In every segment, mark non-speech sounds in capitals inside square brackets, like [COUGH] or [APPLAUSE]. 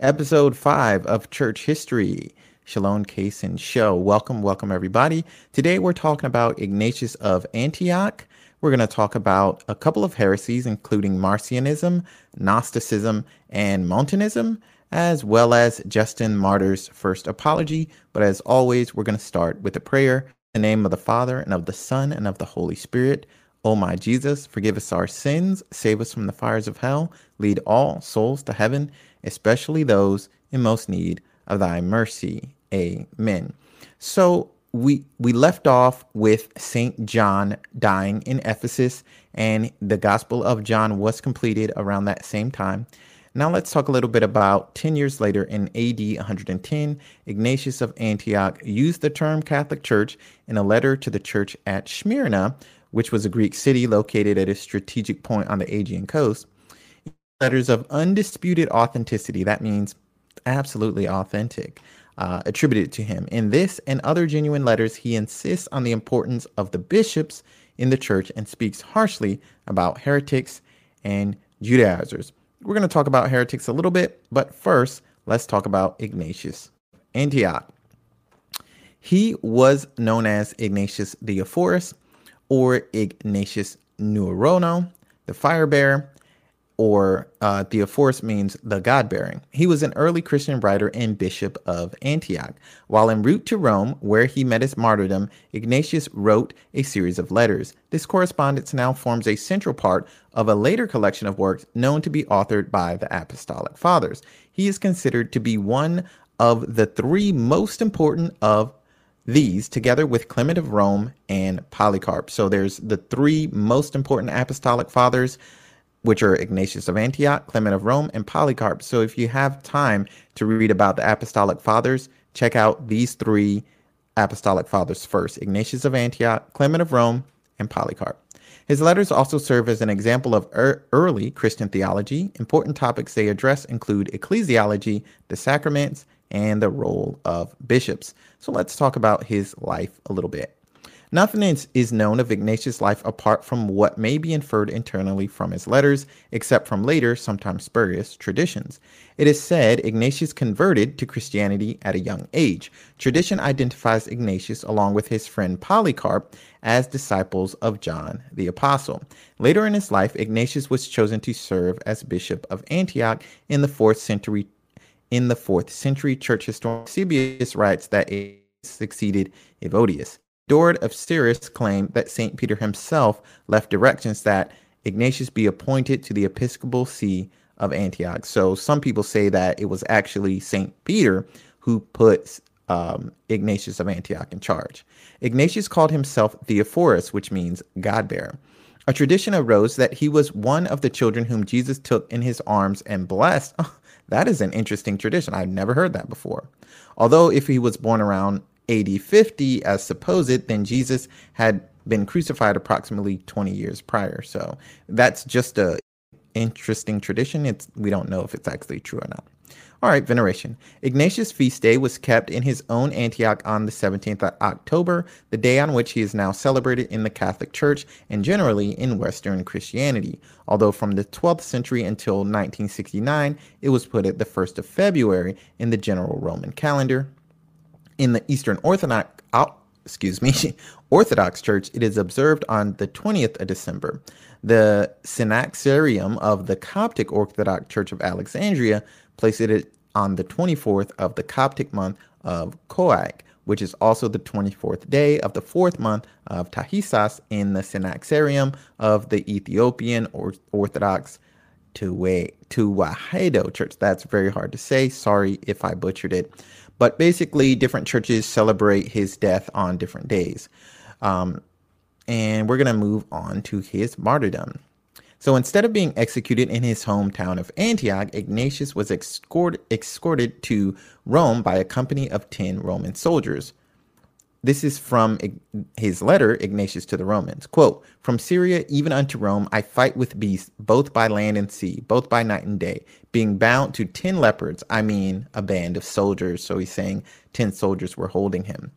episode five of Church History. Shalom Kaysen Show. Welcome, welcome, everybody. Today we're talking about Ignatius of Antioch. We're going to talk about a couple of heresies, including Marcionism, Gnosticism, and Montanism, as well as Justin Martyr's first apology. But as always, we're going to start with a prayer. In the name of the Father, and of the Son, and of the Holy Spirit. O my Jesus, forgive us our sins, save us from the fires of hell, lead all souls to heaven especially those in most need of thy mercy. Amen. So we we left off with Saint John dying in Ephesus, and the Gospel of John was completed around that same time. Now let's talk a little bit about 10 years later in AD 110, Ignatius of Antioch used the term Catholic Church in a letter to the church at Smyrna, which was a Greek city located at a strategic point on the Aegean coast letters of undisputed authenticity. That means absolutely authentic. Uh, attributed to him. In this and other genuine letters, he insists on the importance of the bishops in the church and speaks harshly about heretics and Judaizers. We're going to talk about heretics a little bit, but first, let's talk about Ignatius. Antioch. He was known as Ignatius Theophorus or Ignatius Nurono, the fire bearer, or uh, Theophorus means the God bearing. He was an early Christian writer and bishop of Antioch. While en route to Rome, where he met his martyrdom, Ignatius wrote a series of letters. This correspondence now forms a central part of a later collection of works known to be authored by the Apostolic Fathers. He is considered to be one of the three most important of these together with Clement of Rome and Polycarp. So there's the three most important apostolic fathers which are Ignatius of Antioch, Clement of Rome, and Polycarp. So if you have time to read about the apostolic fathers, check out these three apostolic fathers first Ignatius of Antioch, Clement of Rome, and Polycarp. His letters also serve as an example of er- early Christian theology. Important topics they address include ecclesiology, the sacraments, and the role of bishops. So let's talk about his life a little bit. Nothing is known of Ignatius' life apart from what may be inferred internally from his letters, except from later, sometimes spurious, traditions. It is said Ignatius converted to Christianity at a young age. Tradition identifies Ignatius along with his friend Polycarp as disciples of John the Apostle. Later in his life, Ignatius was chosen to serve as bishop of Antioch in the 4th century in the 4th century church historian Eusebius writes that it succeeded Evodius. Theodoret of Cyrrhus claimed that St. Peter himself left directions that Ignatius be appointed to the episcopal see of Antioch. So some people say that it was actually St. Peter who put um, Ignatius of Antioch in charge. Ignatius called himself Theophorus, which means God bearer. A tradition arose that he was one of the children whom Jesus took in his arms and blessed. [LAUGHS] That is an interesting tradition. I've never heard that before. Although, if he was born around AD 50 as supposed, then Jesus had been crucified approximately 20 years prior. So that's just a interesting tradition. It's we don't know if it's actually true or not. All right, veneration. Ignatius' feast day was kept in his own Antioch on the 17th of October, the day on which he is now celebrated in the Catholic Church and generally in Western Christianity. Although from the 12th century until 1969, it was put at the 1st of February in the general Roman calendar. In the Eastern Orthodox, excuse me, [LAUGHS] Orthodox Church, it is observed on the 20th of December. The Synaxarium of the Coptic Orthodox Church of Alexandria places it on the 24th of the Coptic month of Koiak, which is also the 24th day of the fourth month of Tahisas in the Synaxarium of the Ethiopian Orthodox Tewahedo Church. That's very hard to say. Sorry if I butchered it. But basically, different churches celebrate his death on different days. Um, and we're going to move on to his martyrdom. So instead of being executed in his hometown of Antioch, Ignatius was escorted, escorted to Rome by a company of 10 Roman soldiers. This is from his letter, Ignatius to the Romans. Quote, From Syria even unto Rome, I fight with beasts, both by land and sea, both by night and day, being bound to 10 leopards, I mean a band of soldiers. So he's saying 10 soldiers were holding him.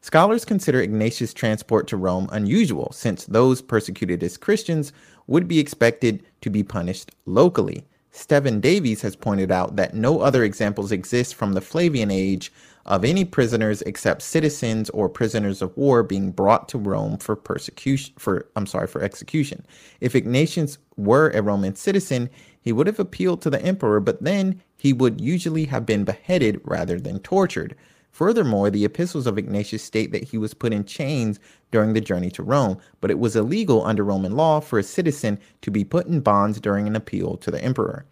Scholars consider Ignatius' transport to Rome unusual, since those persecuted as Christians would be expected to be punished locally. Stevan Davies has pointed out that no other examples exist from the Flavian age of any prisoners except citizens or prisoners of war being brought to Rome for persecution for I'm sorry for execution. If Ignatius were a Roman citizen, he would have appealed to the emperor, but then he would usually have been beheaded rather than tortured. Furthermore, the epistles of Ignatius state that he was put in chains during the journey to Rome, but it was illegal under Roman law for a citizen to be put in bonds during an appeal to the emperor.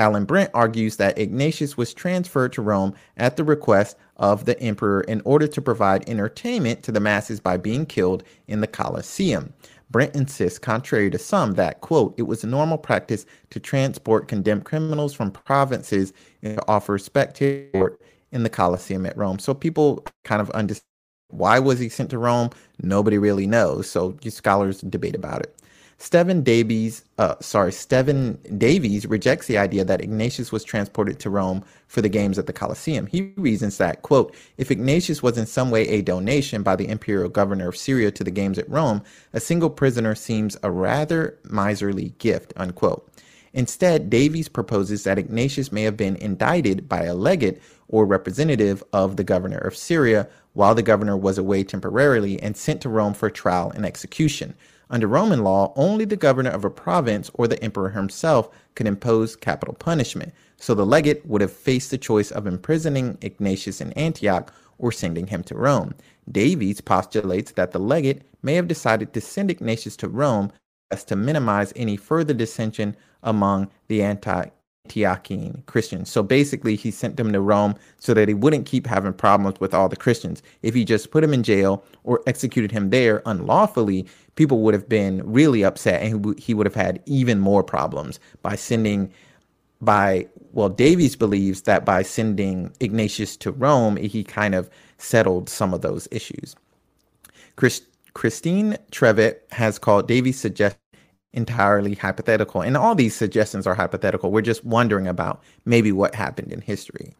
Allen Brent argues that Ignatius was transferred to Rome at the request of the emperor in order to provide entertainment to the masses by being killed in the Colosseum. Brent insists, contrary to some, that, quote, it was a normal practice to transport condemned criminals from provinces and offer spectator in the Colosseum at Rome. So people kind of understand why was he sent to Rome? Nobody really knows. So scholars debate about it. Stevan Davies, uh, sorry, Stevan Davies rejects the idea that Ignatius was transported to Rome for the games at the Colosseum. He reasons that, quote, if Ignatius was in some way a donation by the imperial governor of Syria to the games at Rome, a single prisoner seems a rather miserly gift, unquote. Instead, Davies proposes that Ignatius may have been indicted by a legate or representative of the governor of Syria while the governor was away temporarily and sent to Rome for trial and execution. Under Roman law, only the governor of a province or the emperor himself could impose capital punishment, so the legate would have faced the choice of imprisoning Ignatius in Antioch or sending him to Rome. Davies postulates that the legate may have decided to send Ignatius to Rome as to minimize any further dissension among the anti Antiochian Christians. So basically, he sent them to Rome so that he wouldn't keep having problems with all the Christians. If he just put him in jail or executed him there unlawfully, people would have been really upset and he would have had even more problems by sending by well davies believes that by sending ignatius to rome he kind of settled some of those issues Chris, christine trevett has called davies' suggestion entirely hypothetical. And all these suggestions are hypothetical. We're just wondering about maybe what happened in history.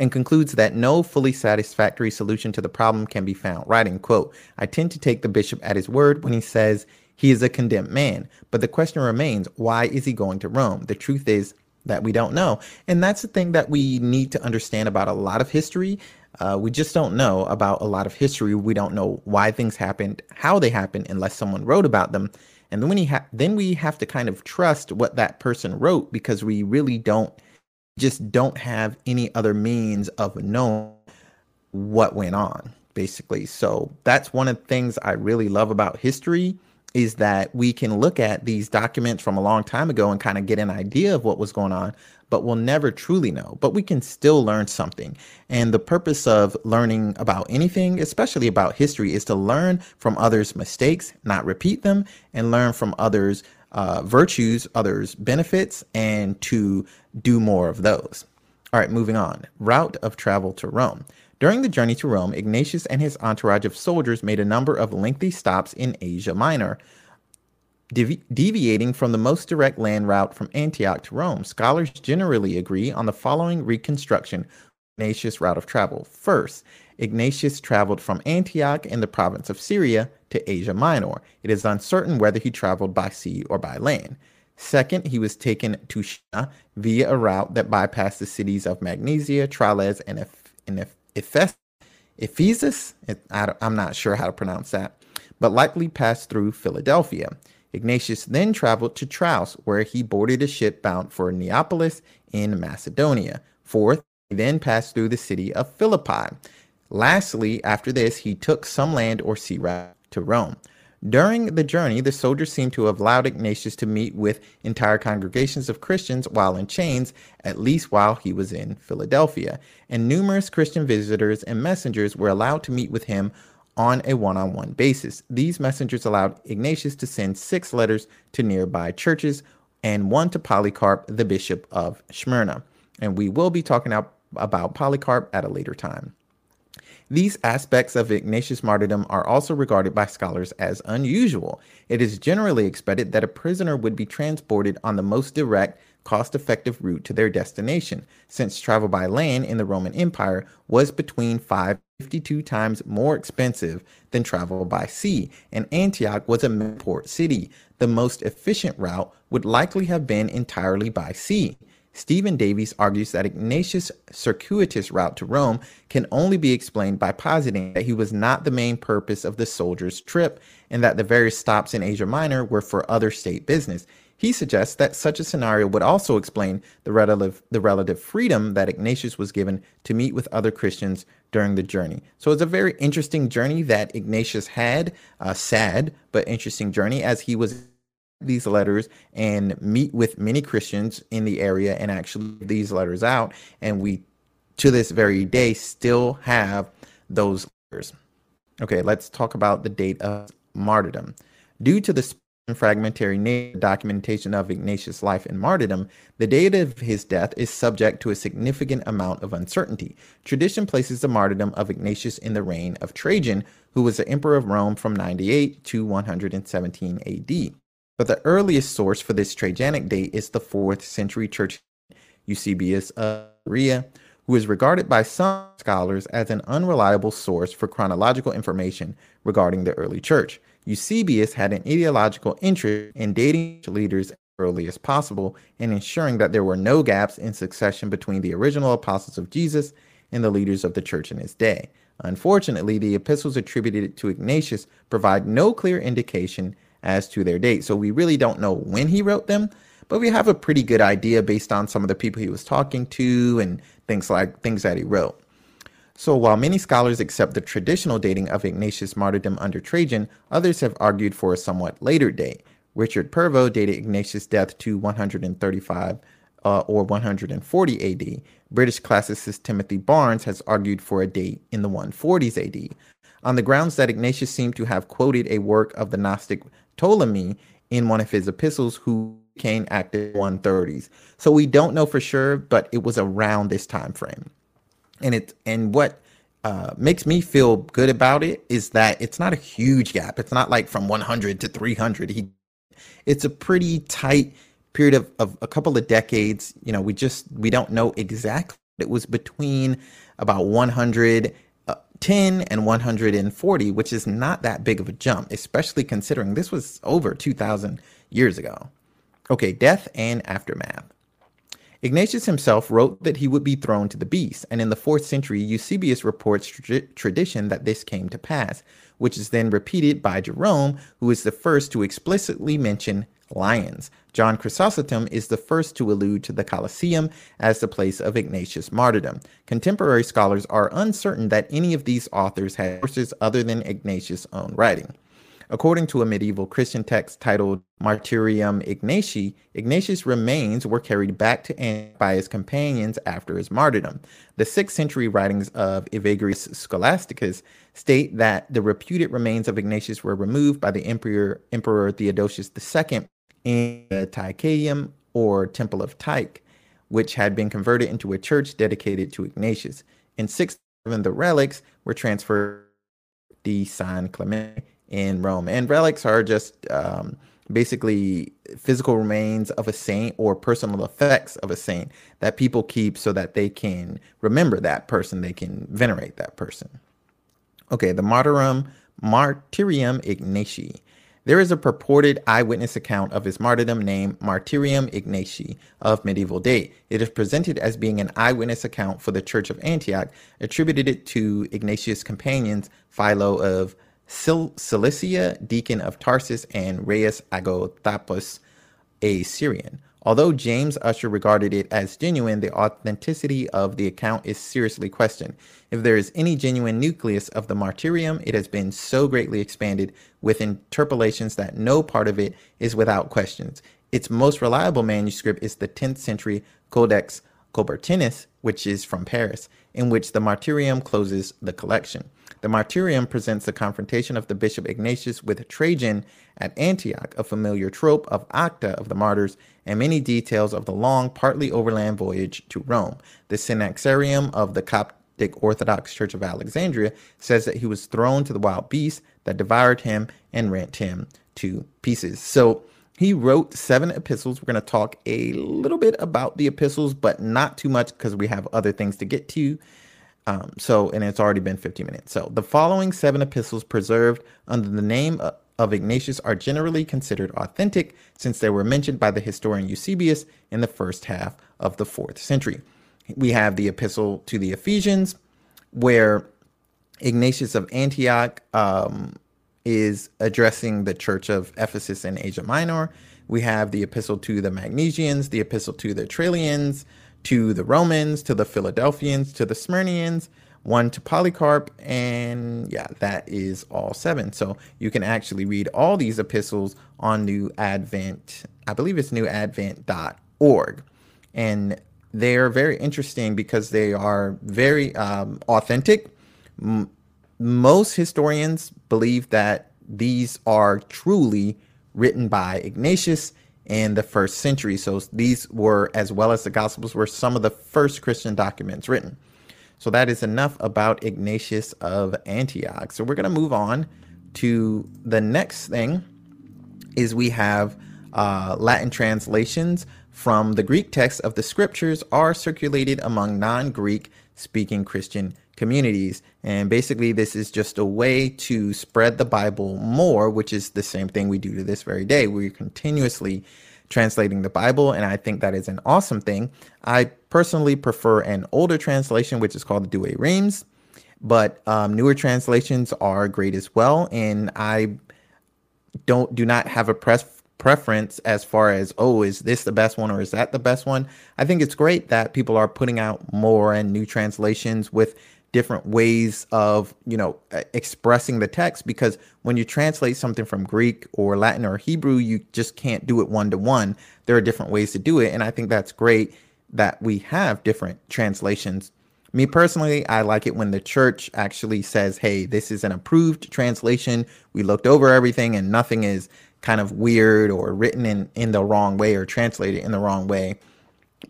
And concludes that no fully satisfactory solution to the problem can be found. Writing, quote, I tend to take the bishop at his word when he says he is a condemned man. But the question remains, why is he going to Rome? The truth is that we don't know. And that's the thing that we need to understand about a lot of history. Uh, we just don't know about a lot of history. We don't know why things happened, how they happened, unless someone wrote about them. And then when have then we have to kind of trust what that person wrote because we really don't just don't have any other means of knowing what went on basically. So that's one of the things I really love about history is that we can look at these documents from a long time ago and kind of get an idea of what was going on, but we'll never truly know. But we can still learn something. And the purpose of learning about anything, especially about history, is to learn from others' mistakes, not repeat them, and learn from others' uh, virtues, others' benefits, and to do more of those. All right, moving on. Route of travel to Rome. During the journey to Rome, Ignatius and his entourage of soldiers made a number of lengthy stops in Asia Minor, devi- deviating from the most direct land route from Antioch to Rome. Scholars generally agree on the following reconstruction Ignatius' route of travel. First, Ignatius traveled from Antioch in the province of Syria to Asia Minor. It is uncertain whether he traveled by sea or by land. Second, he was taken to Smyrna via a route that bypassed the cities of Magnesia, Tralles, and Eph- Ephes- Ephesus, I'm not sure how to pronounce that, but likely passed through Philadelphia. Ignatius then traveled to Troas, where he boarded a ship bound for Neapolis in Macedonia. Fourth, he then passed through the city of Philippi. Lastly, after this, he took some land or sea route to Rome. During the journey, the soldiers seem to have allowed Ignatius to meet with entire congregations of Christians while in chains, at least while he was in Philadelphia, and numerous Christian visitors and messengers were allowed to meet with him on a one on one basis. These messengers allowed Ignatius to send six letters to nearby churches and one to Polycarp, the bishop of Smyrna. And we will be talking about Polycarp at a later time. These aspects of Ignatius' martyrdom are also regarded by scholars as unusual. It is generally expected that a prisoner would be transported on the most direct, cost effective route to their destination, since travel by land in the Roman Empire was between 5 52 times more expensive than travel by sea, and Antioch was a port city. The most efficient route would likely have been entirely by sea. Stevan Davies argues that Ignatius' circuitous route to Rome can only be explained by positing that he was not the main purpose of the soldier's trip and that the various stops in Asia Minor were for other state business. He suggests that such a scenario would also explain the relative, the relative freedom that Ignatius was given to meet with other Christians during the journey. So it's a very interesting journey that Ignatius had, a sad but interesting journey as he was these letters and meet with many Christians in the area and actually these letters out. And we, to this very day, still have those letters. Okay, let's talk about the date of martyrdom. Due to the fragmentary documentation of Ignatius' life and martyrdom, the date of his death is subject to a significant amount of uncertainty. Tradition places the martyrdom of Ignatius in the reign of Trajan, who was the emperor of Rome from 98 to 117 AD. But the earliest source for this Trajanic date is the 4th century church Eusebius of Caesarea, who is regarded by some scholars as an unreliable source for chronological information regarding the early church. Eusebius had an ideological interest in dating leaders as early as possible and ensuring that there were no gaps in succession between the original apostles of Jesus and the leaders of the church in his day. Unfortunately, the epistles attributed to Ignatius provide no clear indication as to their date. So we really don't know when he wrote them, but we have a pretty good idea based on some of the people he was talking to and things like things that he wrote. So while many scholars accept the traditional dating of Ignatius' martyrdom under Trajan, others have argued for a somewhat later date. Richard Pervo dated Ignatius' death to 135 uh, or 140 AD. British classicist Timothy Barnes has argued for a date in the 140s AD, on the grounds that Ignatius seemed to have quoted a work of the Gnostic Ptolemy in one of his epistles who became active 130s. So we don't know for sure, but it was around this time frame. And it and what uh, makes me feel good about it is that it's not a huge gap. It's not like from 100 to 300. He, it's a pretty tight period of, of a couple of decades. You know, we just we don't know exactly. It was between about 100 10 and 140, which is not that big of a jump, especially considering this was over 2,000 years ago. Okay, death and aftermath. Ignatius himself wrote that he would be thrown to the beast, and in the 4th century, Eusebius reports tra- tradition that this came to pass, which is then repeated by Jerome, who is the first to explicitly mention lions. John Chrysostom is the first to allude to the Colosseum as the place of Ignatius' martyrdom. Contemporary scholars are uncertain that any of these authors had sources other than Ignatius' own writing. According to a medieval Christian text titled Martyrium Ignati, Ignatius' remains were carried back to Antioch by his companions after his martyrdom. The 6th century writings of Evagrius Scholasticus state that the reputed remains of Ignatius were removed by the Emperor, Emperor Theodosius II in the Tychium or Temple of Tyche, which had been converted into a church dedicated to Ignatius. In 607, the relics were transferred to San Clemente in Rome. And relics are just um, basically physical remains of a saint or personal effects of a saint that people keep so that they can remember that person, they can venerate that person. Okay, the martyrum, martyrium ignati. There is a purported eyewitness account of his martyrdom named Martyrium Ignati of medieval date. It is presented as being an eyewitness account for the Church of Antioch, attributed it to Ignatius' companions Philo of Cilicia, deacon of Tarsus, and Rheus Agathopus, a Syrian. Although James Ussher regarded it as genuine, the authenticity of the account is seriously questioned. If there is any genuine nucleus of the martyrium, it has been so greatly expanded with interpolations that no part of it is without questions. Its most reliable manuscript is the 10th century Codex Colbertinus, which is from Paris, in which the martyrium closes the collection. The martyrium presents the confrontation of the bishop Ignatius with Trajan at Antioch, a familiar trope of Acta of the Martyrs, and many details of the long, partly overland voyage to Rome. The Synaxarium of the Coptic Orthodox Church of Alexandria says that he was thrown to the wild beasts that devoured him and rent him to pieces. So he wrote seven epistles. We're going to talk a little bit about the epistles, but not too much because we have other things to get to. Um, so, and it's already been 50 minutes. So, the following seven epistles preserved under the name of Ignatius are generally considered authentic since they were mentioned by the historian Eusebius in the first half of the fourth century. We have the Epistle to the Ephesians, where Ignatius of Antioch um, is addressing the church of Ephesus in Asia Minor. We have the Epistle to the Magnesians, the Epistle to the Trallians, to the Romans, to the Philadelphians, to the Smyrnians, one to Polycarp, and yeah, that is all seven. So you can actually read all these epistles on New Advent. I believe it's newadvent.org. And they're very interesting because they are very um, authentic. M- most historians believe that these are truly written by Ignatius in the first century. So these were, as well as the Gospels, were some of the first Christian documents written. So that is enough about Ignatius of Antioch. So we're going to move on to the next thing is we have uh, Latin translations from the Greek text of the scriptures are circulated among non-Greek speaking Christian communities. And basically this is just a way to spread the Bible more, which is the same thing we do to this very day. We're continuously translating the Bible, and I think that is an awesome thing. I personally prefer an older translation, which is called the Douay Rheims, but um, newer translations are great as well. And I don't do not have a press preference as far as oh is this the best one or is that the best one? I think it's great that people are putting out more and new translations with different ways of you know expressing the text because when you translate something from greek or latin or hebrew you just can't do it one to one there are different ways to do it and i think that's great that we have different translations. Me personally i like it when the church actually says hey this is an approved translation. We looked over everything and nothing is kind of weird or written in in the wrong way or translated in the wrong way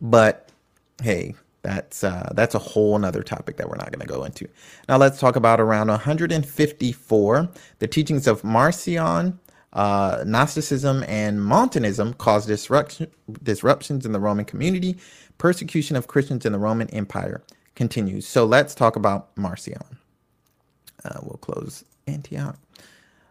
but hey that's uh, that's a whole another topic that we're not going to go into. Now let's talk about around 154. The teachings of Marcion, uh, Gnosticism, and Montanism caused disruption, disruptions in the Roman community. Persecution of Christians in the Roman Empire continues. So let's talk about Marcion. Uh, we'll close Antioch.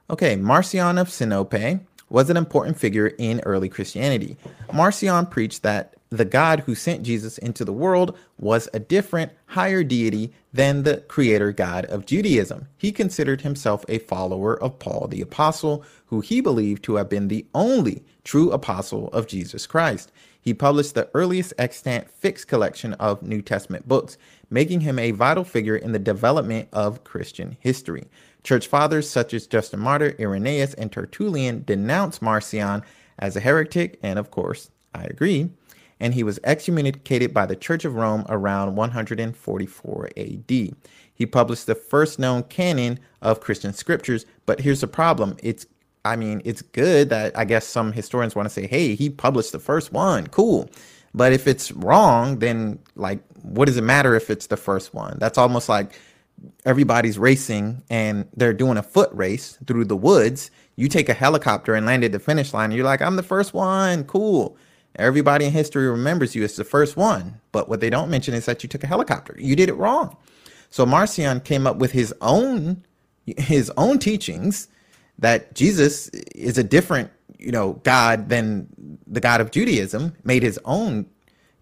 Okay, Marcion of Sinope was an important figure in early Christianity. Marcion preached that the God who sent Jesus into the world was a different, higher deity than the creator God of Judaism. He considered himself a follower of Paul the Apostle, who he believed to have been the only true apostle of Jesus Christ. He published the earliest extant fixed collection of New Testament books, making him a vital figure in the development of Christian history. Church fathers such as Justin Martyr, Irenaeus, and Tertullian denounced Marcion as a heretic, and of course, I agree and he was excommunicated by the Church of Rome around 144 AD. He published the first known canon of Christian scriptures, but here's the problem. It's I mean, it's good that I guess some historians want to say, "Hey, he published the first one. Cool." But if it's wrong, then like what does it matter if it's the first one? That's almost like everybody's racing and they're doing a foot race through the woods. You take a helicopter and land at the finish line. You're like, I'm the first one. Cool. Everybody in history remembers you as the first one, but what they don't mention is that you took a helicopter. You did it wrong. So Marcion came up with his own his own teachings that Jesus is a different, you know, God than the God of Judaism, made his own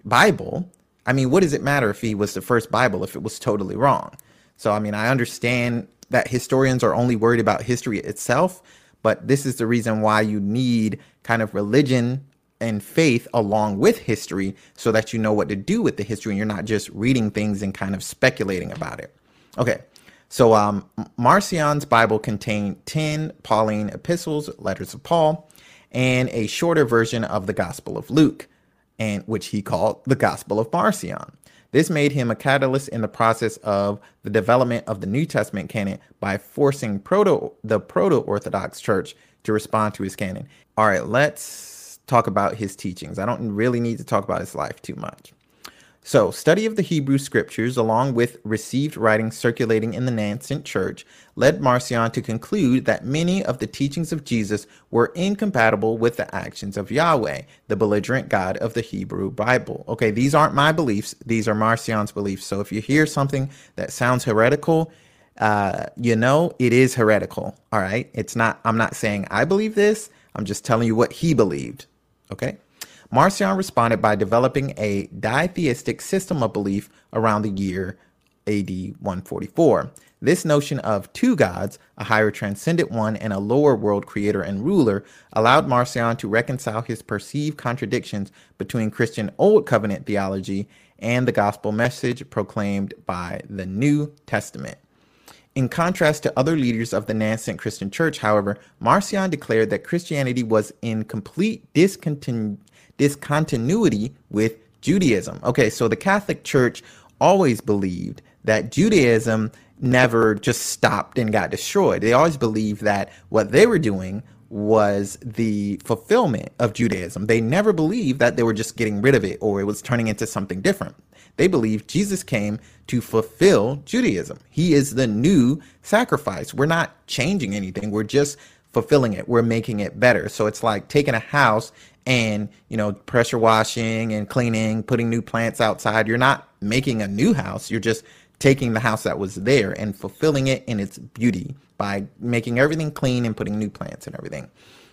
Bible. I mean, what does it matter if he was the first Bible if it was totally wrong? So I mean, I understand that historians are only worried about history itself, but this is the reason why you need kind of religion and faith along with history so that you know what to do with the history and you're not just reading things and kind of speculating about it. Okay, so um, Marcion's Bible contained 10 Pauline epistles, letters of Paul, and a shorter version of the Gospel of Luke, and which he called the Gospel of Marcion. This made him a catalyst in the process of the development of the New Testament canon by forcing proto the proto-Orthodox Church to respond to his canon. All right, let's talk about his teachings. I don't really need to talk about his life too much. So, study of the Hebrew scriptures, along with received writings circulating in the nascent church, led Marcion to conclude that many of the teachings of Jesus were incompatible with the actions of Yahweh, the belligerent God of the Hebrew Bible. Okay, these aren't my beliefs, these are Marcion's beliefs. So, if you hear something that sounds heretical, uh, you know it is heretical. All right, it's not, I'm not saying I believe this, I'm just telling you what he believed. Okay. Marcion responded by developing a ditheistic system of belief around the year AD 144. This notion of two gods, a higher transcendent one and a lower world creator and ruler, allowed Marcion to reconcile his perceived contradictions between Christian Old Covenant theology and the gospel message proclaimed by the New Testament. In contrast to other leaders of the nascent Christian church, however, Marcion declared that Christianity was in complete discontinu- discontinuity with Judaism. Okay, so the Catholic Church always believed that Judaism never just stopped and got destroyed. They always believed that what they were doing was the fulfillment of Judaism. They never believed that they were just getting rid of it or it was turning into something different. They believed Jesus came to fulfill Judaism. He is the new sacrifice. We're not changing anything. We're just fulfilling it. We're making it better. So it's like taking a house and, you know, pressure washing and cleaning, putting new plants outside. You're not making a new house. You're just taking the house that was there and fulfilling it in its beauty by making everything clean and putting new plants and everything.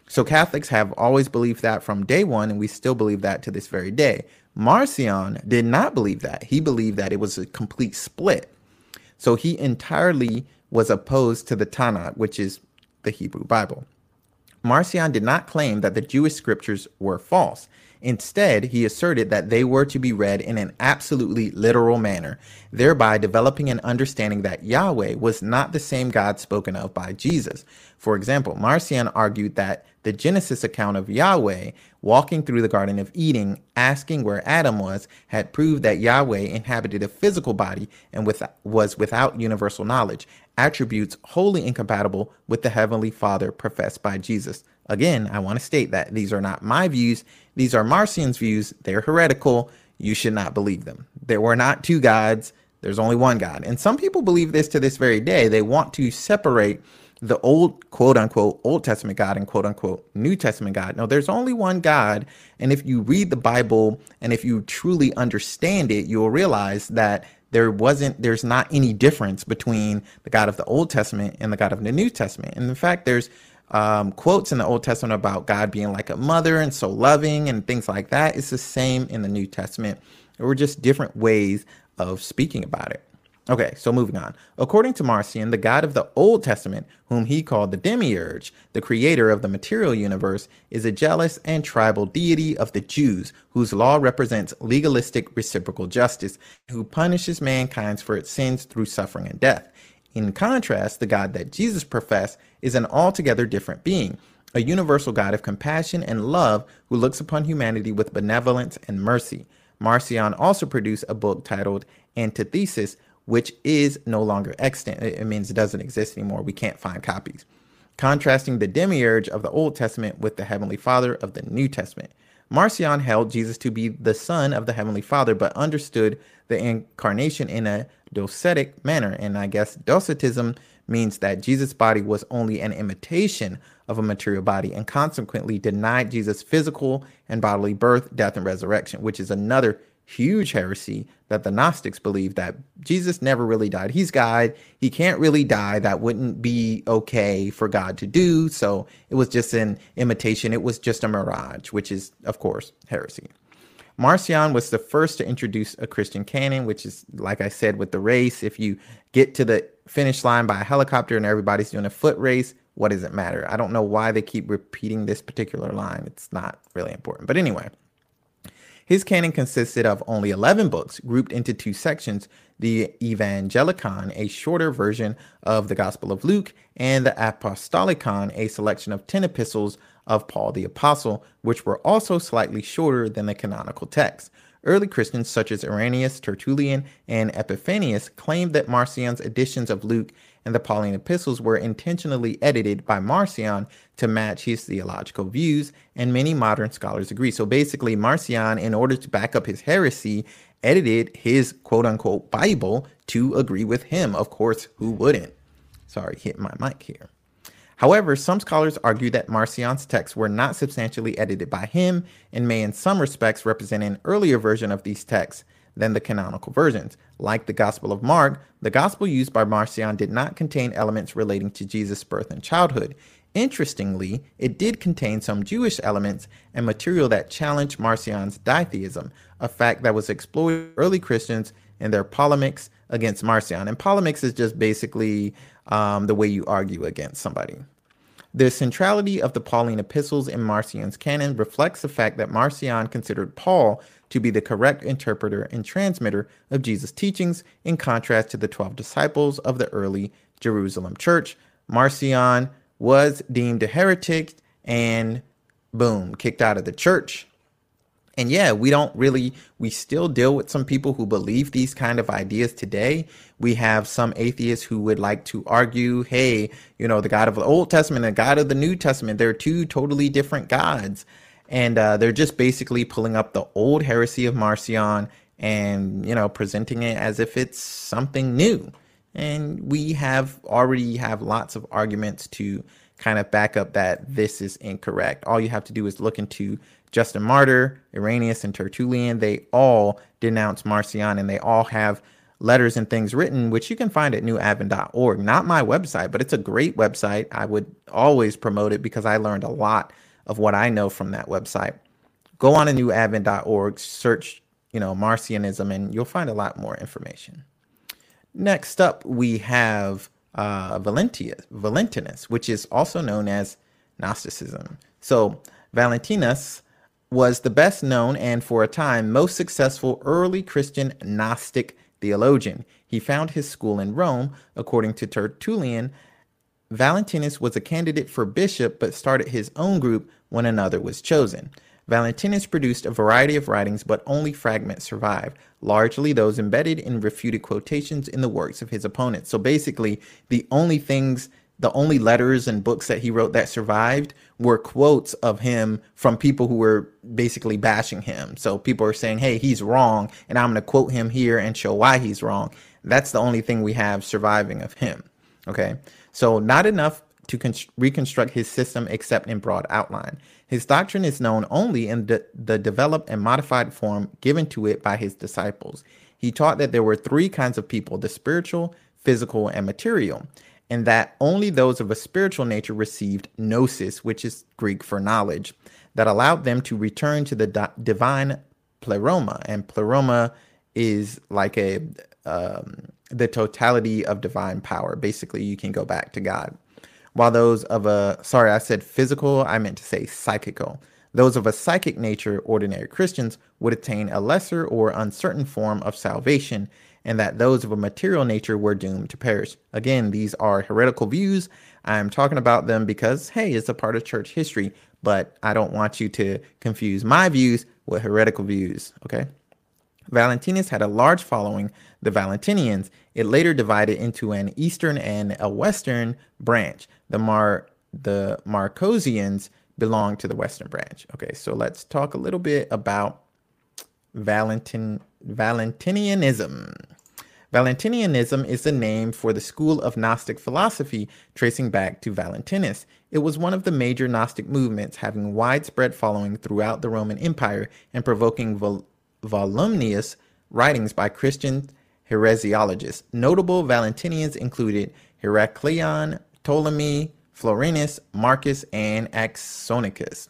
So Catholics have always believed that from day one, and we still believe that to this very day. Marcion did not believe that. He believed that it was a complete split. So he entirely was opposed to the Tanakh, which is the Hebrew Bible. Marcion did not claim that the Jewish scriptures were false. Instead, he asserted that they were to be read in an absolutely literal manner, thereby developing an understanding that Yahweh was not the same God spoken of by Jesus. For example, Marcion argued that the Genesis account of Yahweh walking through the Garden of Eden, asking where Adam was, had proved that Yahweh inhabited a physical body and with, was without universal knowledge, attributes wholly incompatible with the Heavenly Father professed by Jesus. Again, I want to state that these are not my views. These are Marcion's views. They're heretical. You should not believe them. There were not two gods. There's only one God. And some people believe this to this very day. They want to separate the old quote unquote Old Testament God and quote unquote New Testament God. No, there's only one God. And if you read the Bible and if you truly understand it, you'll realize that there wasn't, there's not any difference between the God of the Old Testament and the God of the New Testament. And in fact, there's um, quotes in the Old Testament about God being like a mother and so loving and things like that. It's the same in the New Testament. There were just different ways of speaking about it. Okay, so moving on. According to Marcion, the God of the Old Testament, whom he called the Demiurge, the creator of the material universe, is a jealous and tribal deity of the Jews, whose law represents legalistic reciprocal justice, who punishes mankind for its sins through suffering and death. In contrast, the God that Jesus professed is an altogether different being, a universal God of compassion and love who looks upon humanity with benevolence and mercy. Marcion also produced a book titled Antithesis, which is no longer extant. It means it doesn't exist anymore. We can't find copies. Contrasting the demiurge of the Old Testament with the Heavenly Father of the New Testament. Marcion held Jesus to be the Son of the Heavenly Father, but understood the incarnation in a docetic manner. And I guess docetism means that Jesus' body was only an imitation of a material body and consequently denied Jesus' physical and bodily birth, death, and resurrection, which is another huge heresy that the Gnostics believe that Jesus never really died. He's God. He can't really die. That wouldn't be okay for God to do. So it was just an imitation. It was just a mirage, which is, of course, heresy. Marcion was the first to introduce a Christian canon, which is, like I said, with the race. If you get to the finish line by a helicopter and everybody's doing a foot race, what does it matter? I don't know why they keep repeating this particular line. It's not really important. But anyway, his canon consisted of only 11 books grouped into two sections the Evangelicon, a shorter version of the Gospel of Luke, and the Apostolicon, a selection of 10 epistles of Paul the Apostle, which were also slightly shorter than the canonical text. Early Christians such as Irenaeus, Tertullian, and Epiphanius claimed that Marcion's editions of Luke and the Pauline epistles were intentionally edited by Marcion to match his theological views, and many modern scholars agree. So basically, Marcion, in order to back up his heresy, edited his quote unquote Bible to agree with him. Of course, who wouldn't? Sorry, hit my mic here. However, some scholars argue that Marcion's texts were not substantially edited by him and may, in some respects, represent an earlier version of these texts than the canonical versions. Like the Gospel of Mark, the Gospel used by Marcion did not contain elements relating to Jesus' birth and childhood. Interestingly, it did contain some Jewish elements and material that challenged Marcion's ditheism, a fact that was exploited by early Christians in their polemics against Marcion. And polemics is just basically um, the way you argue against somebody. The centrality of the Pauline epistles in Marcion's canon reflects the fact that Marcion considered Paul to be the correct interpreter and transmitter of Jesus' teachings, in contrast to the 12 disciples of the early Jerusalem church. Marcion was deemed a heretic and boom, kicked out of the church. And yeah, we don't really, we still deal with some people who believe these kind of ideas today. We have some atheists who would like to argue, hey, you know, the God of the Old Testament and the God of the New Testament, they're two totally different gods. And uh, they're just basically pulling up the old heresy of Marcion and, you know, presenting it as if it's something new. And we have already have lots of arguments to kind of back up that this is incorrect. All you have to do is look into Justin Martyr, Irenaeus, and Tertullian. They all denounce Marcion and they all have letters and things written, which you can find at newadvent.org. Not my website, but it's a great website. I would always promote it because I learned a lot of what I know from that website. Go on to newadvent.org, search, you know, Marcionism, and you'll find a lot more information. Next up, we have uh, Valentius, Valentinus, which is also known as Gnosticism. So Valentinus was the best known and for a time most successful early Christian Gnostic theologian. He found his school in Rome, according to Tertullian. Valentinus was a candidate for bishop but started his own group when another was chosen. Valentinus produced a variety of writings, but only fragments survive, largely those embedded in refuted quotations in the works of his opponents. So basically, the only things, the only letters and books that he wrote that survived were quotes of him from people who were basically bashing him. So people are saying, hey, he's wrong, and I'm going to quote him here and show why he's wrong. That's the only thing we have surviving of him. Okay. So not enough to reconstruct his system except in broad outline. His doctrine is known only in the, the developed and modified form given to it by his disciples. He taught that there were three kinds of people the spiritual, physical, and material, and that only those of a spiritual nature received gnosis, which is Greek for knowledge, that allowed them to return to the di- divine pleroma. And pleroma is like a um, the totality of divine power. Basically, you can go back to God while those of a, sorry, I said physical, I meant to say psychical. Those of a psychic nature, ordinary Christians, would attain a lesser or uncertain form of salvation, and that those of a material nature were doomed to perish. Again, these are heretical views. I'm talking about them because, hey, it's a part of church history, but I don't want you to confuse my views with heretical views, okay? Valentinus had a large following, the Valentinians. It later divided into an eastern and a western branch. The Mar the Marcosians belonged to the western branch. Okay, so let's talk a little bit about Valentin Valentinianism. Valentinianism is the name for the school of Gnostic philosophy tracing back to Valentinus. It was one of the major Gnostic movements having widespread following throughout the Roman Empire and provoking vol- voluminous writings by Christian heresiologists. Notable Valentinians included Heracleon, Ptolemy, Florinus, Marcus, and Axionicus.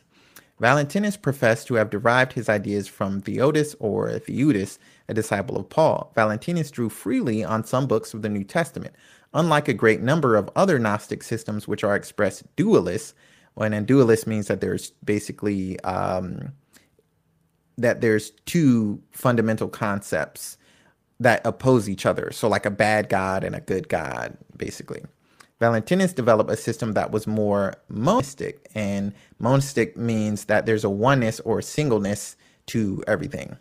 Valentinus professed to have derived his ideas from Theodus or Theudas, a disciple of Paul. Valentinus drew freely on some books of the New Testament. Unlike a great number of other Gnostic systems which are expressed dualist, when a dualist means that there's basically um, that there's two fundamental concepts that oppose each other. So, like a bad God and a good God, basically. Valentinus developed a system that was more monistic, and monistic means that there's a oneness or singleness to everything.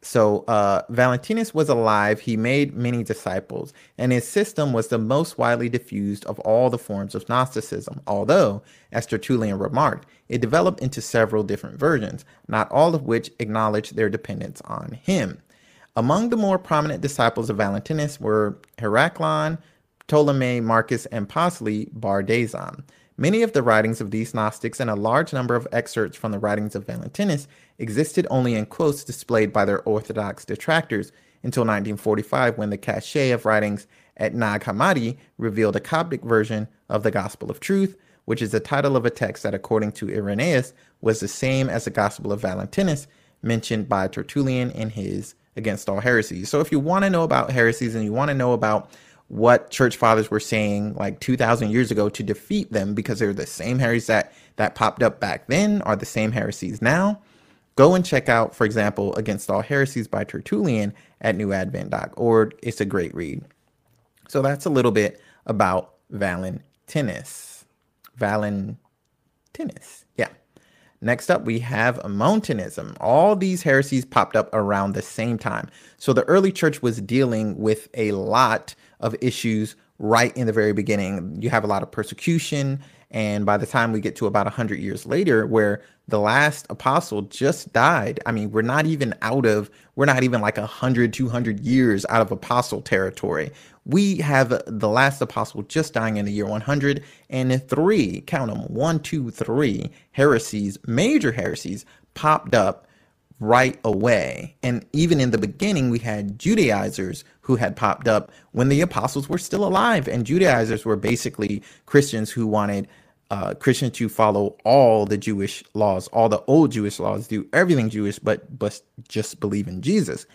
So uh, Valentinus was alive. He made many disciples, and his system was the most widely diffused of all the forms of Gnosticism. Although, as Tertullian remarked, it developed into several different versions, not all of which acknowledged their dependence on him. Among the more prominent disciples of Valentinus were Heracleon, Ptolemy, Marcus, and possibly Bardaeson. Many of the writings of these Gnostics and a large number of excerpts from the writings of Valentinus existed only in quotes displayed by their Orthodox detractors until 1945 when the cache of writings at Nag Hammadi revealed a Coptic version of the Gospel of Truth, which is the title of a text that, according to Irenaeus, was the same as the Gospel of Valentinus mentioned by Tertullian in his Against All Heresies. So if you want to know about heresies and you want to know about what church fathers were saying like 2000 years ago to defeat them because they're the same heresies that that popped up back then are the same heresies now go and check out for example against all heresies by tertullian at newadvent.org it's a great read. So that's a little bit about valentinus. Valentinus. Yeah Next up, we have Montanism. All these heresies popped up around the same time. So the early church was dealing with a lot of issues right in the very beginning. You have a lot of persecution. And by the time we get to about 100 years later, where the last apostle just died, I mean, we're not even out of, we're not even like 100, 200 years out of apostle territory. We have the last apostle just dying in the year 103, count them, one, two, three heresies, major heresies popped up right away. And even in the beginning, we had Judaizers who had popped up when the apostles were still alive. And Judaizers were basically Christians who wanted uh, Christians to follow all the Jewish laws, all the old Jewish laws, do everything Jewish, but, but just believe in Jesus.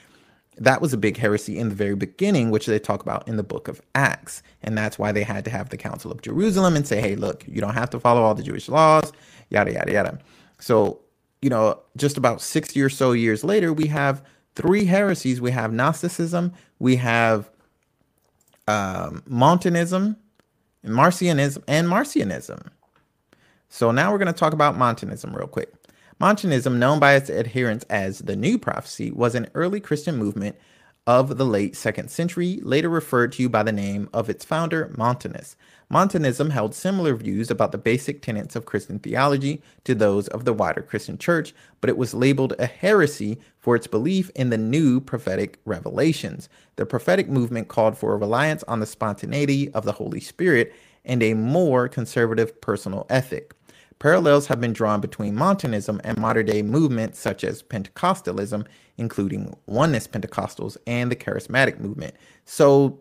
That was a big heresy in the very beginning, which they talk about in the book of Acts. And that's why they had to have the Council of Jerusalem and say, hey, look, you don't have to follow all the Jewish laws, yada, yada, yada. So you know, just about 60 or so years later, we have three heresies. We have Gnosticism, we have um, Montanism, Marcionism, and Marcionism. So now we're going to talk about Montanism real quick. Montanism, known by its adherents as the New Prophecy, was an early Christian movement of the late second century, later referred to by the name of its founder, Montanus. Montanism held similar views about the basic tenets of Christian theology to those of the wider Christian church, but it was labeled a heresy for its belief in the new prophetic revelations. The prophetic movement called for a reliance on the spontaneity of the Holy Spirit and a more conservative personal ethic. Parallels have been drawn between Montanism and modern day movements such as Pentecostalism, including Oneness Pentecostals and the Charismatic movement. So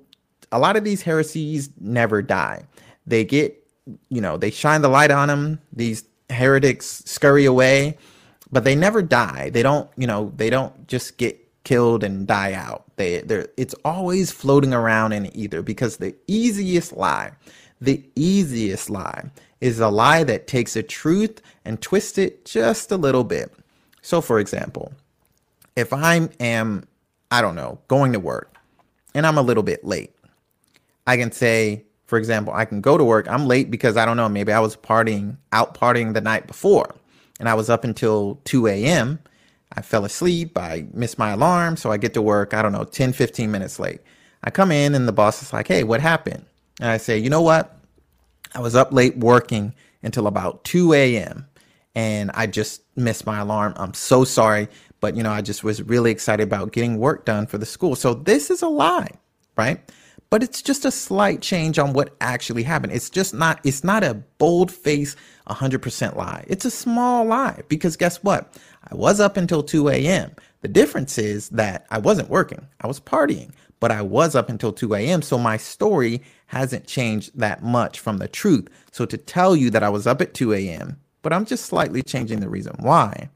a lot of these heresies never die. They get, you know, they shine the light on them. These heretics scurry away, but they never die. They don't, you know, they don't just get killed and die out. They they're it's always floating around in ether because the easiest lie, the easiest lie is a lie that takes a truth and twists it just a little bit. So for example, if I am I don't know, going to work and I'm a little bit late I can say, for example, I can go to work. I'm late because I don't know, maybe I was partying, out partying the night before, and I was up until 2 a.m. I fell asleep. I missed my alarm. So I get to work, I don't know, 10, 15 minutes late. I come in and the boss is like, hey, what happened? And I say, you know what? I was up late working until about 2 a.m. and I just missed my alarm. I'm so sorry. But, you know, I just was really excited about getting work done for the school. So this is a lie, right? but it's just a slight change on what actually happened. It's just not, it's not a bold face 100% lie. It's a small lie because guess what? I was up until 2 a.m. The difference is that I wasn't working, I was partying, but I was up until 2 a.m. So my story hasn't changed that much from the truth. So to tell you that I was up at 2 a.m., but I'm just slightly changing the reason why,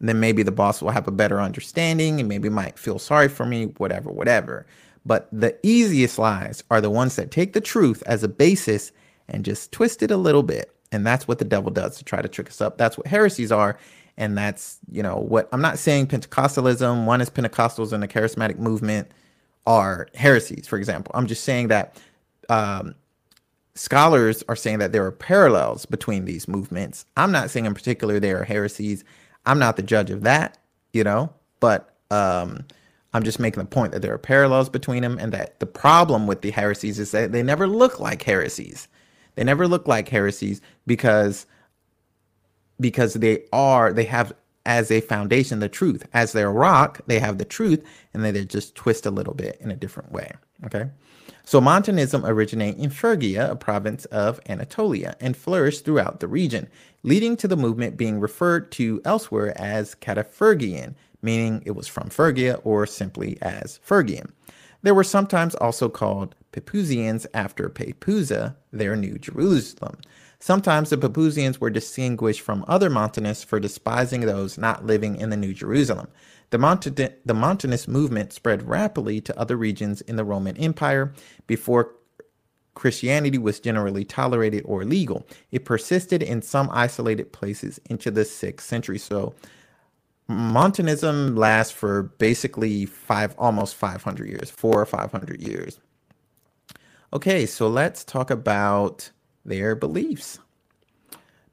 then maybe the boss will have a better understanding and maybe might feel sorry for me, whatever, whatever. But the easiest lies are the ones that take the truth as a basis and just twist it a little bit. And that's what the devil does to try to trick us up. That's what heresies are. And that's, you know, what I'm not saying Pentecostalism, one is Pentecostals and the charismatic movement are heresies, for example. I'm just saying that um, scholars are saying that there are parallels between these movements. I'm not saying in particular there are heresies. I'm not the judge of that, you know, but um, I'm just making the point that there are parallels between them and that the problem with the heresies is that they never look like heresies. They never look like heresies because because they are they have as a foundation the truth. As their rock, they have the truth and then they just twist a little bit in a different way. Okay? So Montanism originated in Phrygia, a province of Anatolia, and flourished throughout the region, leading to the movement being referred to elsewhere as Cataphrygian, meaning it was from Phrygia or simply as Phrygian. They were sometimes also called Pepuzians after Pepuza, their new Jerusalem. Sometimes the Pepuzians were distinguished from other Montanists for despising those not living in the New Jerusalem. The, Montan- the Montanist movement spread rapidly to other regions in the Roman Empire before Christianity was generally tolerated or legal. It persisted in some isolated places into the 6th century. So Montanism lasts for basically five, almost 500 years, four or 500 years. Okay, so let's talk about their beliefs.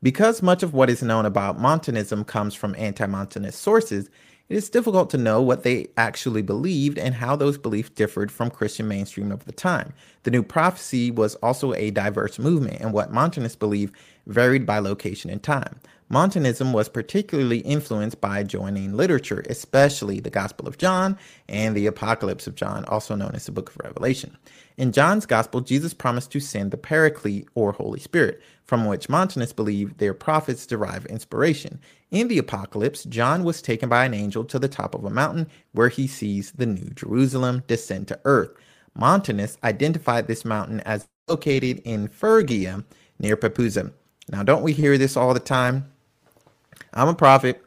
Because much of what is known about Montanism comes from anti Montanist sources, it is difficult to know what they actually believed and how those beliefs differed from Christian mainstream of the time. The New Prophecy was also a diverse movement, and what Montanists believe varied by location and time. Montanism was particularly influenced by Johannine literature, especially the Gospel of John and the Apocalypse of John, also known as the Book of Revelation. In John's Gospel, Jesus promised to send the Paraclete or Holy Spirit, from which Montanists believe their prophets derive inspiration. In the Apocalypse, John was taken by an angel to the top of a mountain where he sees the New Jerusalem descend to earth. Montanists identified this mountain as located in Phrygia near Pepuza. Now, don't we hear this all the time? I'm a prophet.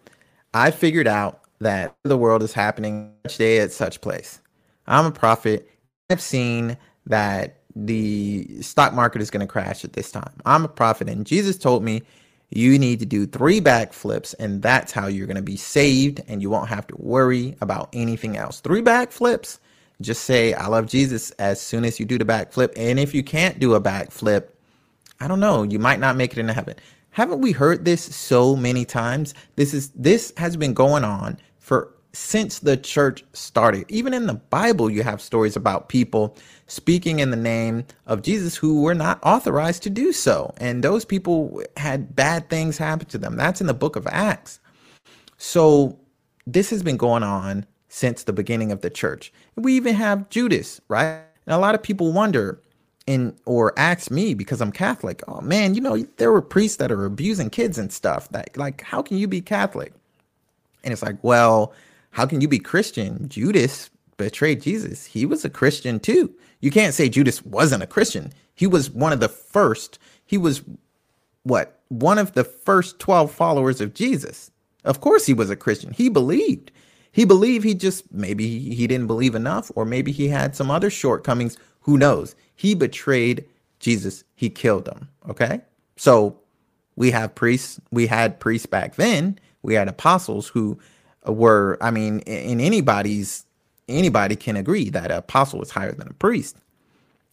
I figured out that the world is happening each day at such place. I'm a prophet. I've seen that the stock market is going to crash at this time. I'm a prophet, and Jesus told me you need to do three backflips, and that's how you're going to be saved, and you won't have to worry about anything else. Three backflips. Just say, I love Jesus as soon as you do the backflip. And if you can't do a backflip, I don't know, you might not make it into heaven. Haven't we heard this so many times? This is this has been going on for since the church started. Even in the Bible, you have stories about people speaking in the name of Jesus who were not authorized to do so. And those people had bad things happen to them. That's in the book of Acts. So this has been going on since the beginning of the church. We even have Judas, right? And a lot of people wonder, and or ask me because I'm Catholic, oh man, you know, there were priests that are abusing kids and stuff. That like, how can you be Catholic? And it's like, well, how can you be Christian? Judas betrayed Jesus. He was a Christian too. You can't say Judas wasn't a Christian. He was one of the first. He was what? One of the first 12 followers of Jesus. Of course he was a Christian. He believed. He believed he just maybe he didn't believe enough or maybe he had some other shortcomings. Who knows? He betrayed Jesus. He killed him. Okay? So we have priests, we had priests back then. We had apostles who were, I mean, in anybody's, anybody can agree that an apostle is higher than a priest.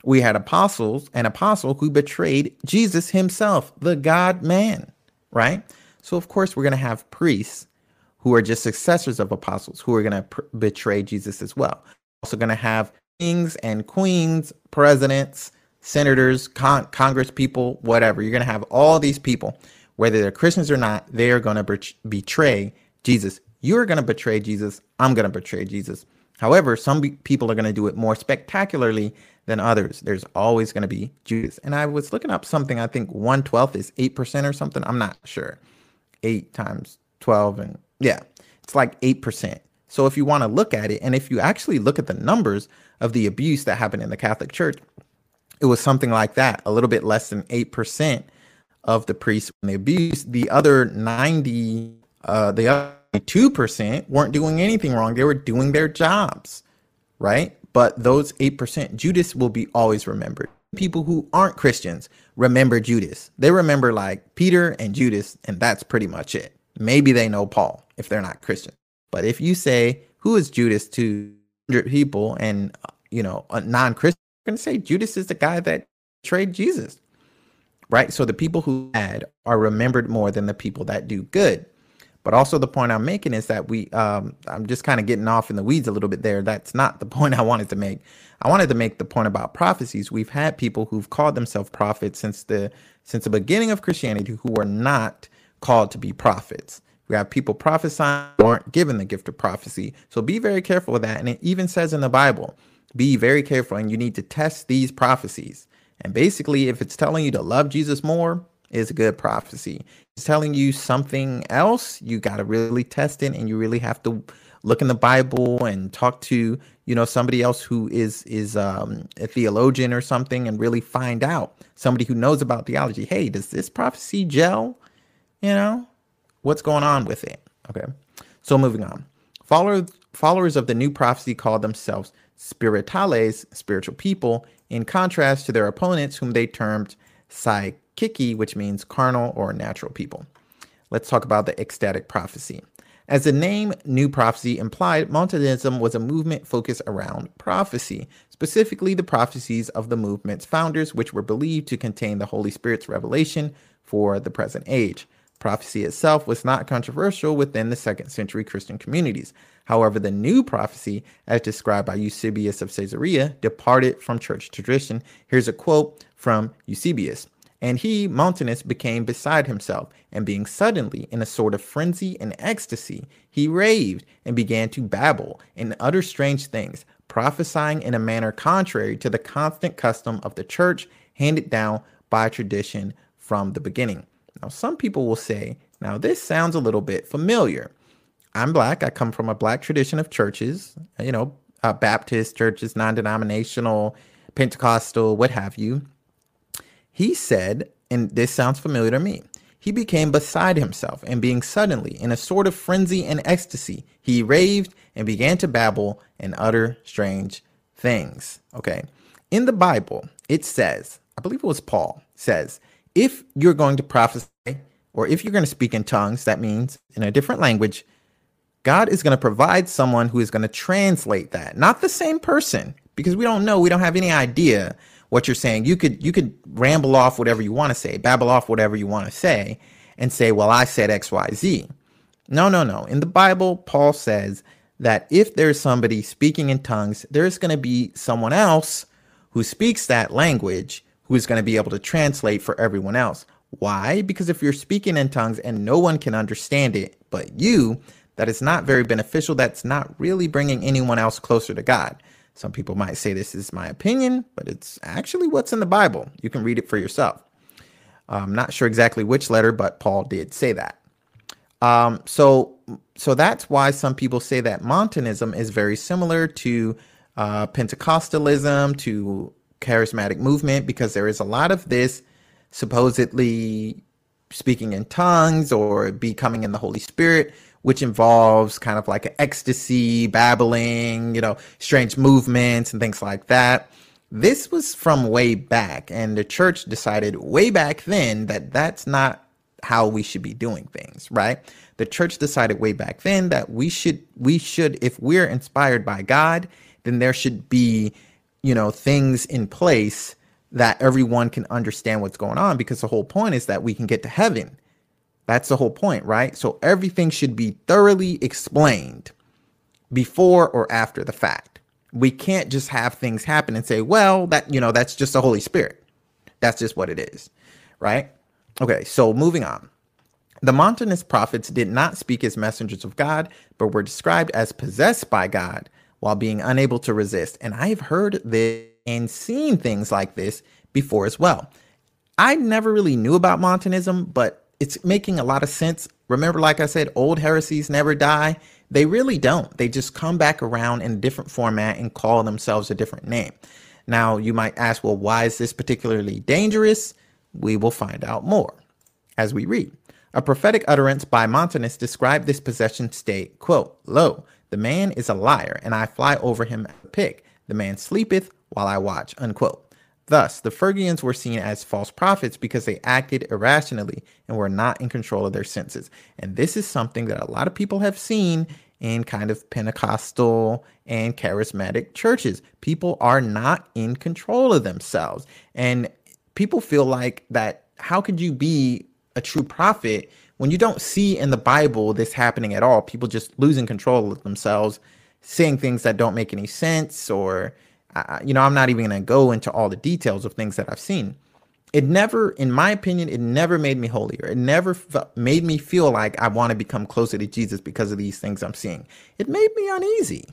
We had apostles, an apostle who betrayed Jesus himself, the God man, right? So, of course, we're going to have priests who are just successors of apostles who are going to pr- betray Jesus as well. Also, going to have kings and queens, presidents, senators, con- congress people, whatever. You're going to have all these people, whether they're Christians or not, they are going to bet- betray Jesus you're going to betray Jesus. I'm going to betray Jesus. However, some people are going to do it more spectacularly than others. There's always going to be Judas. And I was looking up something, I think 1 12th is 8% or something. I'm not sure. 8 times 12. And yeah, it's like 8%. So if you want to look at it, and if you actually look at the numbers of the abuse that happened in the Catholic Church, it was something like that, a little bit less than 8% of the priests when they abused. The other 90, uh, the other 2% weren't doing anything wrong. They were doing their jobs, right? But those 8%, Judas will be always remembered. People who aren't Christians remember Judas. They remember like Peter and Judas, and that's pretty much it. Maybe they know Paul if they're not Christian. But if you say, who is Judas to people and, you know, a non Christian, going to say Judas is the guy that betrayed Jesus, right? So the people who bad are remembered more than the people that do good. But also the point I'm making is that we, um, I'm just kind of getting off in the weeds a little bit there. That's not the [LAUGHS] point I wanted to make. I wanted to make the point about prophecies. We've had people who've called themselves prophets since the since the beginning of Christianity who were not called to be prophets. We have people prophesying who aren't given the gift of prophecy. So be very careful with that. And it even says in the Bible, be very careful and you need to test these prophecies. And basically, if it's telling you to love Jesus more, is a good prophecy. It's telling you something else, you got to really test it and you really have to look in the Bible and talk to, you know, somebody else who is is um, a theologian or something and really find out somebody who knows about theology. Hey, does this prophecy gel? You know, what's going on with it? Okay. So moving on. Followers followers of the new prophecy call themselves spiritales, spiritual people, in contrast to their opponents whom they termed psychici, which means carnal or natural people. Let's talk about the ecstatic prophecy. As the name New Prophecy implied, Montanism was a movement focused around prophecy, specifically the prophecies of the movement's founders, which were believed to contain the Holy Spirit's revelation for the present age. Prophecy itself was not controversial within the second century Christian communities. However, the new prophecy, as described by Eusebius of Caesarea, departed from church tradition. Here's a quote from Eusebius. And he, Montanus, became beside himself, and being suddenly in a sort of frenzy and ecstasy, he raved and began to babble and utter strange things, prophesying in a manner contrary to the constant custom of the church handed down by tradition from the beginning. Now, some people will say, now this sounds a little bit familiar. I'm black. I come from a black tradition of churches, you know, uh, Baptist churches, non denominational, Pentecostal, what have you. He said, and this sounds familiar to me, he became beside himself, and being suddenly in a sort of frenzy and ecstasy, he raved and began to babble and utter strange things. Okay. In the Bible, it says, I believe it was Paul, says, if you're going to prophesy or if you're going to speak in tongues, that means in a different language, God is going to provide someone who is going to translate that. Not the same person, because we don't know, we don't have any idea what you're saying. You could you could ramble off whatever you want to say, babble off whatever you want to say, and say, "Well, I said X, Y, Z." No, no, no. In the Bible, Paul says that if there's somebody speaking in tongues, there's going to be someone else who speaks that language who is going to be able to translate for everyone else. Why? Because if you're speaking in tongues and no one can understand it but you, that is not very beneficial. That's not really bringing anyone else closer to God. Some people might say this is my opinion, but it's actually what's in the Bible. You can read it for yourself. I'm not sure exactly which letter, but Paul did say that. Um, so, so that's why some people say that Montanism is very similar to uh, Pentecostalism, to charismatic movement, because there is a lot of this supposedly speaking in tongues or becoming in the Holy Spirit, which involves kind of like ecstasy, babbling, you know, strange movements and things like that. This was from way back, and the church decided way back then that that's not how we should be doing things, right? The church decided way back then that we should we should if we're inspired by God, then there should be, you know, things in place that everyone can understand what's going on because the whole point is that we can get to heaven that's the whole point, right? So everything should be thoroughly explained before or after the fact. We can't just have things happen and say, well, that, you know, that's just the Holy Spirit. That's just what it is, right? Okay, so moving on. The Montanist prophets did not speak as messengers of God, but were described as possessed by God while being unable to resist. And I've heard this and seen things like this before as well. I never really knew about Montanism, but it's making a lot of sense. Remember, like I said, old heresies never die. They really don't. They just come back around in a different format and call themselves a different name. Now, you might ask, well, why is this particularly dangerous? We will find out more as we read. A prophetic utterance by Montanus described this possession state, quote, Lo, the man is a lyre, and I fly over him a pig. The man sleepeth while I watch, unquote. Thus, the Phrygians were seen as false prophets because they acted irrationally and were not in control of their senses. And this is something that a lot of people have seen in kind of Pentecostal and charismatic churches. People are not in control of themselves. And people feel like that how could you be a true prophet when you don't see in the Bible this happening at all? People just losing control of themselves, saying things that don't make any sense or I, you know, I'm not even going to go into all the details of things that I've seen. It never, in my opinion, it never made me holier. It never made me feel like I want to become closer to Jesus because of these things I'm seeing. It made me uneasy.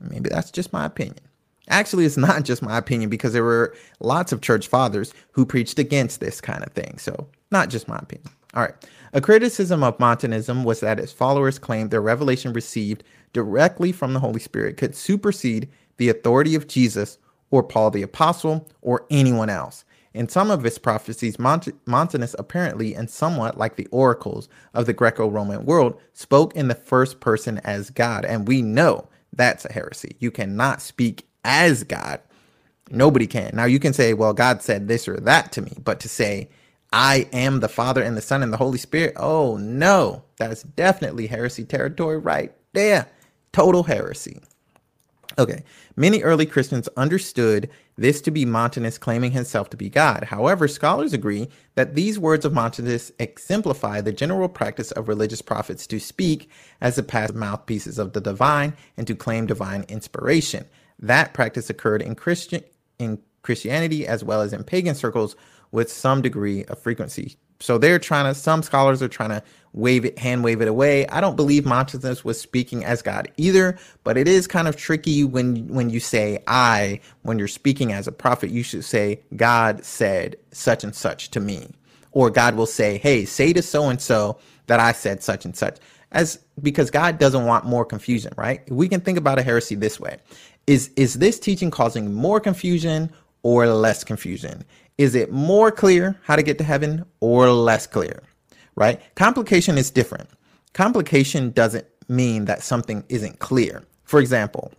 Maybe that's just my opinion. Actually, it's [LAUGHS] not just my opinion because there were lots of church fathers who preached against this kind of thing. So, not just my opinion. All right. A criticism of Montanism was that its followers claimed their revelation received directly from the Holy Spirit could supersede the authority of Jesus or Paul the Apostle or anyone else. In some of his prophecies, Mont- Montanus apparently, and somewhat like the oracles of the Greco Roman world, spoke in the first person as God. And we know that's a heresy. You cannot speak as God. Nobody can. Now, you can say, well, God said this or that to me, but to say, I am the Father and the Son and the Holy Spirit, oh no, that's definitely heresy territory right there. Total heresy. Okay, many early Christians understood this to be Montanus claiming himself to be God. However, scholars agree that these words of Montanus exemplify the general practice of religious prophets to speak as the passive mouthpieces of the divine and to claim divine inspiration. That practice occurred in Christian in Christianity as well as in pagan circles with some degree of frequency. So they're trying to, some scholars are trying to wave it, hand wave it away. I don't believe Montanus was speaking as God either, but it is kind of tricky when, when you say I, when you're speaking as a prophet, you should say, God said such and such to me. Or God will say, hey, say to so and so that I said such and such. As because God doesn't want more confusion, right? We can think about a heresy this way. Is is this teaching causing more confusion or less confusion? Is it more clear how to get to heaven or less clear? Right? Complication is different. Complication doesn't mean that something isn't clear. For example,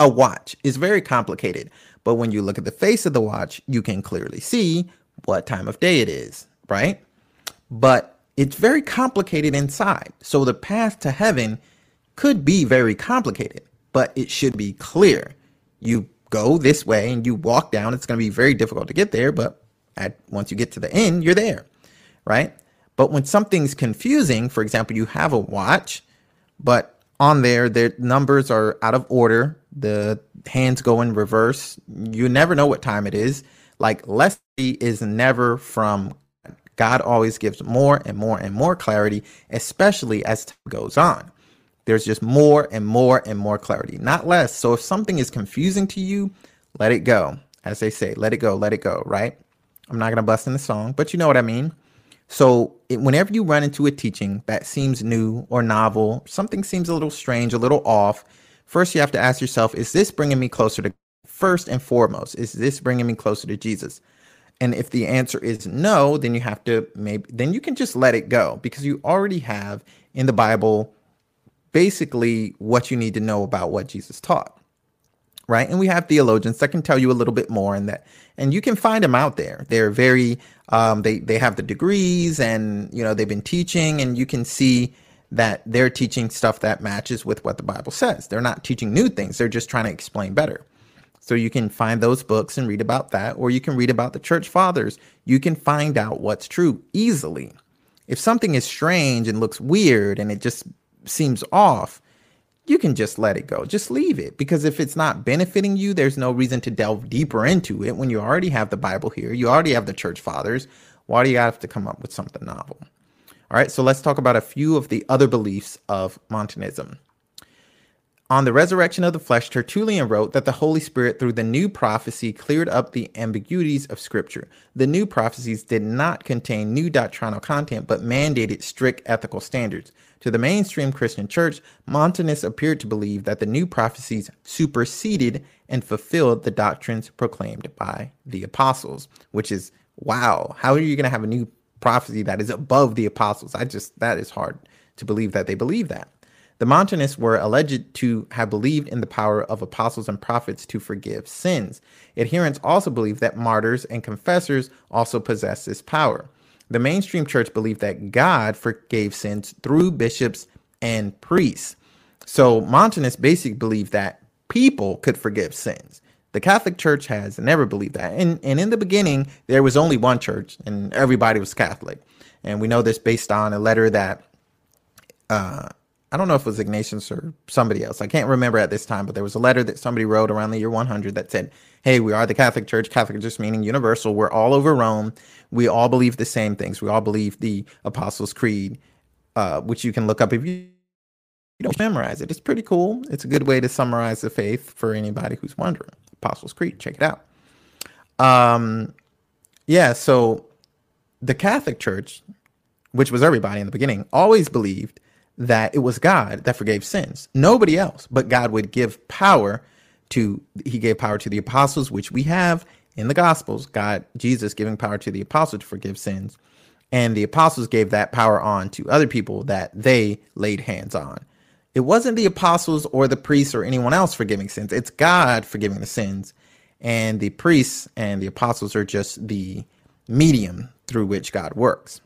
a watch is very complicated, but when you look at the face of the watch, you can clearly see what time of day it is, right? But it's very complicated inside. So the path to heaven could be very complicated, but it should be clear. You go this way and you walk down, it's going to be very difficult to get there, but at once you get to the end, you're there, right? But when something's confusing, for example, you have a watch, but on there, the numbers are out of order. The hands go in reverse. You never know what time it is. Like Leslie is never from God always gives more and more and more clarity, especially as time goes on. There's just more and more and more clarity, not less. So if something is confusing to you, let it go. As they say, let it go, let it go, right? I'm not going to bust in the song, but you know what I mean. So it, whenever you run into a teaching that seems new or novel, something seems a little strange, a little off, first you have to ask yourself, is this bringing me closer to first and foremost, is this bringing me closer to Jesus? And if the answer is no, then you have to maybe then you can just let it go because you already have in the Bible basically what you need to know about what Jesus taught. Right. And we have theologians that can tell you a little bit more and that and you can find them out there. They're very um, they they have the degrees and you know they've been teaching and you can see that they're teaching stuff that matches with what the Bible says. They're not teaching new things, they're just trying to explain better. So you can find those books and read about that, or you can read about the church fathers. You can find out what's true easily. If something is strange and looks weird and it just seems off, you can just let it go. Just leave it because if it's not benefiting you, there's no reason to delve deeper into it when you already have the Bible here. You already have the church fathers. Why do you have to come up with something novel? All right, so let's talk about a few of the other beliefs of Montanism. On the resurrection of the flesh, Tertullian wrote that the Holy Spirit, through the new prophecy, cleared up the ambiguities of Scripture. The new prophecies did not contain new doctrinal content, but mandated strict ethical standards. To the mainstream Christian church, Montanus appeared to believe that the new prophecies superseded and fulfilled the doctrines proclaimed by the apostles, which is wow. How are you going to have a new prophecy that is above the apostles? I just, that is hard to believe that they believe that. The Montanists were alleged to have believed in the power of apostles and prophets to forgive sins. Adherents also believed that martyrs and confessors also possessed this power. The mainstream church believed that God forgave sins through bishops and priests. So Montanists basically believed that people could forgive sins. The Catholic Church has never believed that. And, and in the beginning, there was only one church and everybody was Catholic. And we know this based on a letter that uh, I don't know if it was Ignatius or somebody else. I can't remember at this time, but there was a letter that somebody wrote around the year 100 that said, Hey, we are the Catholic Church. Catholic just meaning universal. We're all over Rome. We all believe the same things. We all believe the Apostles' Creed, uh, which you can look up if you, you don't memorize it. It's pretty cool. It's a good way to summarize the faith for anybody who's wondering. Apostles' Creed, check it out. Um, yeah, so the Catholic Church, which was everybody in the beginning, always believed that it was God that forgave sins. Nobody else, but God would give power to, he gave power to the apostles, which we have in the Gospels, God, Jesus giving power to the apostles to forgive sins. And the apostles gave that power on to other people that they laid hands on. It wasn't the apostles or the priests or anyone else forgiving sins. It's God forgiving the sins. And the priests and the apostles are just the medium through which God works.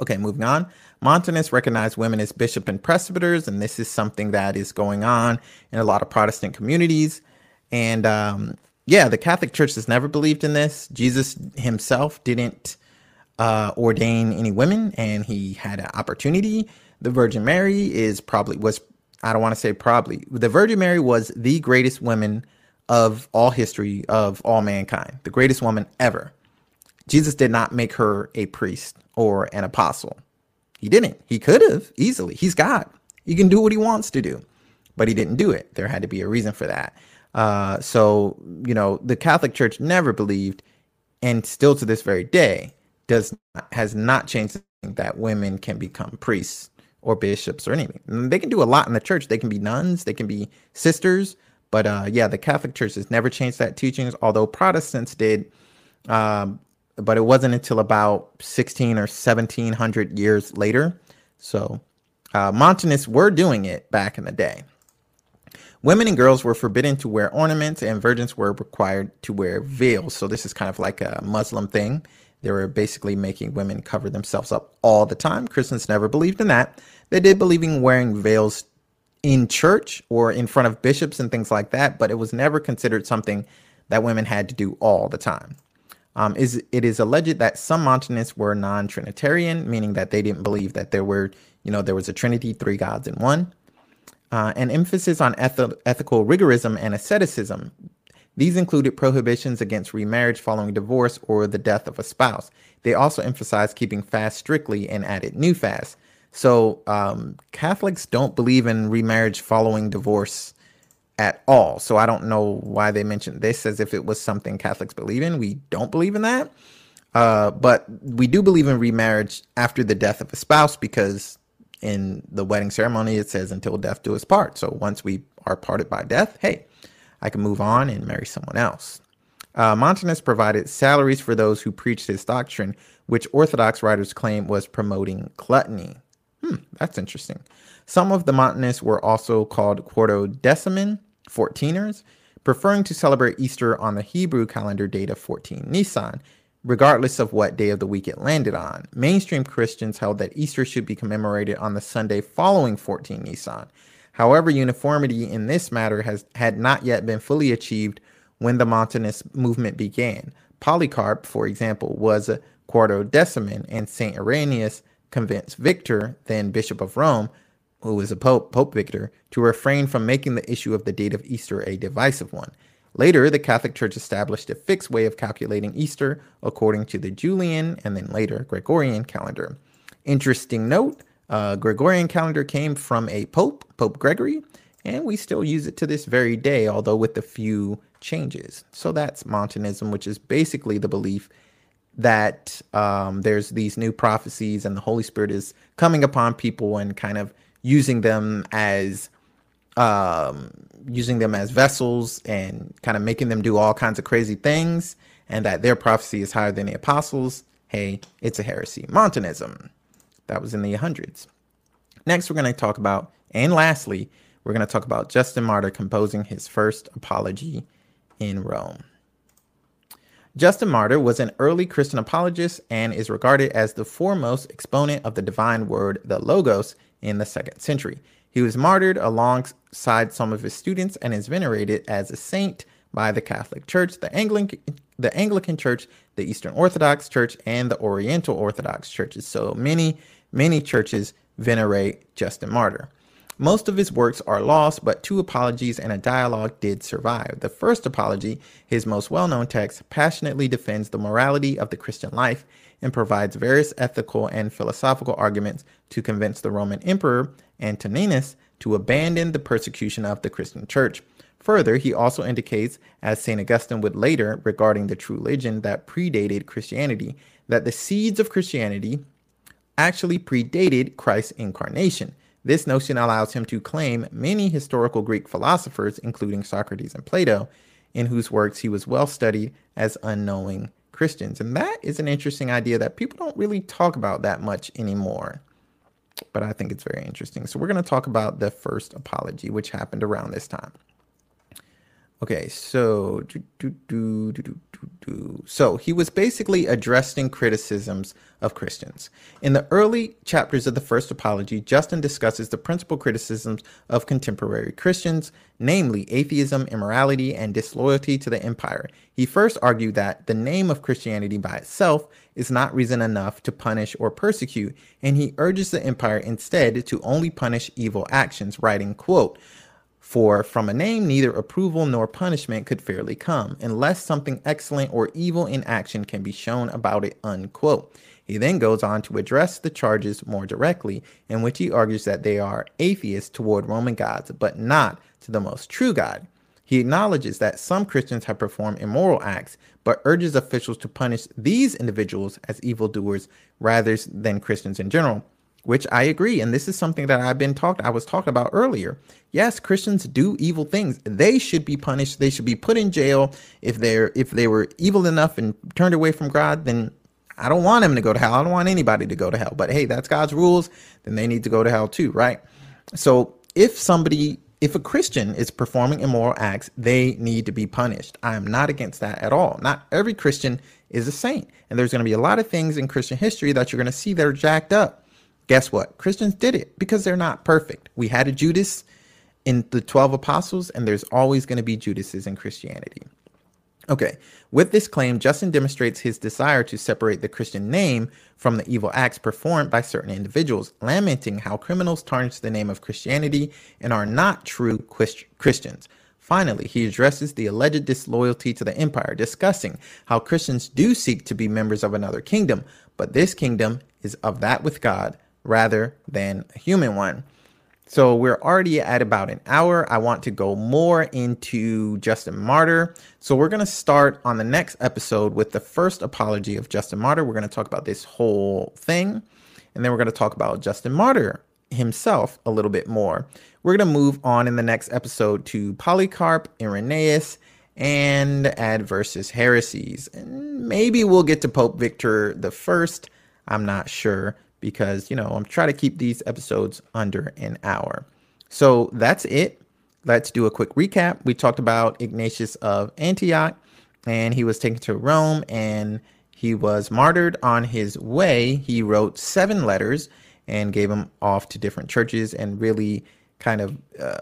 Okay, moving on. Montanists recognize women as bishop and presbyters, and this is something that is going on in a lot of Protestant communities. And um, yeah, the Catholic Church has never believed in this. Jesus himself didn't uh, ordain any women, and he had an opportunity. The Virgin Mary is probably was I don't want to say probably the Virgin Mary was the greatest woman of all history of all mankind, the greatest woman ever. Jesus did not make her a priest or an apostle. He didn't. He could have easily. He's God. He can do what he wants to do, but he didn't do it. There had to be a reason for that. Uh, so, you know, the Catholic Church never believed, and still to this very day, does not, has not changed that women can become priests or bishops or anything. They can do a lot in the church. They can be nuns, they can be sisters, but uh, yeah, the Catholic Church has never changed that teachings. Although Protestants did, um, but it wasn't until about 16 or 1700 years later. So uh, Montanists were doing it back in the day. Women and girls were forbidden to wear ornaments, and virgins were required to wear veils. So this is kind of like a Muslim thing. They were basically making women cover themselves up all the time. Christians never believed in that. They did believe in wearing veils in church or in front of bishops and things like that, but it was never considered something that women had to do all the time. Um, is it is alleged that some Montanists were non-Trinitarian, meaning that they didn't believe that there were, you know, there was a Trinity, three gods in one. Uh, an emphasis on eth- ethical rigorism and asceticism. These included prohibitions against remarriage following divorce or the death of a spouse. They also emphasized keeping fast strictly and added new fasts. So um, Catholics don't believe in remarriage following divorce at all. So I don't know why they mentioned this as if it was something Catholics believe in. We don't believe in that. Uh, but we do believe in remarriage after the death of a spouse because in the wedding ceremony it says until death do us part. So once we are parted by death, hey, I can move on and marry someone else. Uh, Montanus provided salaries for those who preached his doctrine, which Orthodox writers claim was promoting gluttony. Hmm, that's interesting. Some of the Montanists were also called Quartodeciman, 14ers, preferring to celebrate Easter on the Hebrew calendar date of 14 Nisan, regardless of what day of the week it landed on. Mainstream Christians held that Easter should be commemorated on the Sunday following 14 Nisan. However, uniformity in this matter has had not yet been fully achieved when the Montanist movement began. Polycarp, for example, was a quartodeciman, and St. Irenaeus convinced Victor, then Bishop of Rome, who was a Pope, Pope Victor, to refrain from making the issue of the date of Easter a divisive one. Later, the Catholic Church established a fixed way of calculating Easter according to the Julian and then later Gregorian calendar. Interesting note uh, Gregorian calendar came from a Pope, Pope Gregory, and we still use it to this very day, although with a few changes. So that's Montanism, which is basically the belief that um, there's these new prophecies and the Holy Spirit is coming upon people and kind of using them as um, using them as vessels and kind of making them do all kinds of crazy things, and that their prophecy is higher than the apostles. Hey, it's a heresy. Montanism. That was in the hundreds. Next, we're going to talk about, and lastly, we're going to talk about Justin Martyr composing his first apology in Rome. Justin Martyr was an early Christian apologist and is regarded as the foremost exponent of the divine word, the Logos, in the second century. He was martyred alongside some of his students and is venerated as a saint by the Catholic Church, the Anglican, the Anglican Church, the Eastern Orthodox Church, and the Oriental Orthodox churches. So many, many churches venerate Justin Martyr. Most of his works are lost, but two apologies and a dialogue did survive. The first apology, his most well known text, passionately defends the morality of the Christian life and provides various ethical and philosophical arguments to convince the Roman Emperor Antoninus to abandon the persecution of the Christian church. Further, he also indicates, as St. Augustine would later regarding the true religion that predated Christianity, that the seeds of Christianity actually predated Christ's incarnation. This notion allows him to claim many historical Greek philosophers, including Socrates and Plato, in whose works he was well studied as unknowing Christians. And that is an interesting idea that people don't really talk about that much anymore. But I think it's very interesting. So we're going to talk about the first apology, which happened around this time. Okay, so do, do, do, so he was basically addressing criticisms of Christians. In the early chapters of the First Apology, Justin discusses the principal criticisms of contemporary Christians, namely atheism, immorality, and disloyalty to the empire. He first argued that the name of Christianity by itself is not reason enough to punish or persecute, and he urges the empire instead to only punish evil actions, writing, quote, for from a name, neither approval nor punishment could fairly come, unless something excellent or evil in action can be shown about it. Unquote. He then goes on to address the charges more directly, in which he argues that they are atheists toward Roman gods, but not to the most true God. He acknowledges that some Christians have performed immoral acts, but urges officials to punish these individuals as evildoers rather than Christians in general which I agree. And this is something that I've been talked I was talking about earlier. Yes, Christians do evil things. They should be punished. They should be put in jail. If they're if they were evil enough and turned away from God, then I don't want them to go to hell. I don't want anybody to go to hell. But hey, that's God's rules, then they need to go to hell too, right? So if somebody if a Christian is performing immoral acts, they need to be punished. I am not against that at all. Not every Christian is a saint. And there's going to be a lot of things in Christian history that you're going to see that are jacked up. Guess what? Christians did it because they're not perfect. We had a Judas in the 12 apostles, and there's always going to be Judases in Christianity. Okay, with this claim, Justin demonstrates his desire to separate the Christian name from the evil acts performed by certain individuals, lamenting how criminals tarnish the name of Christianity and are not true Christians. Finally, he addresses the alleged disloyalty to the empire, discussing how Christians do seek to be members of another kingdom, but this kingdom is of that with God, rather than a human one. So we're already at about an hour. I want to go more into Justin Martyr. So we're going to start on the next episode with the first apology of Justin Martyr. We're going to talk about this whole thing. And then we're going to talk about Justin Martyr himself a little bit more. We're going to move on in the next episode to Polycarp, Irenaeus, and Adversus Heresies. And maybe we'll get to Pope Victor the First. I'm not sure because, you know, I'm trying to keep these episodes under an hour. So that's it. Let's do a quick recap. We talked about Ignatius of Antioch, and he was taken to Rome and he was martyred on his way. He wrote seven letters and gave them off to different churches and really kind of uh,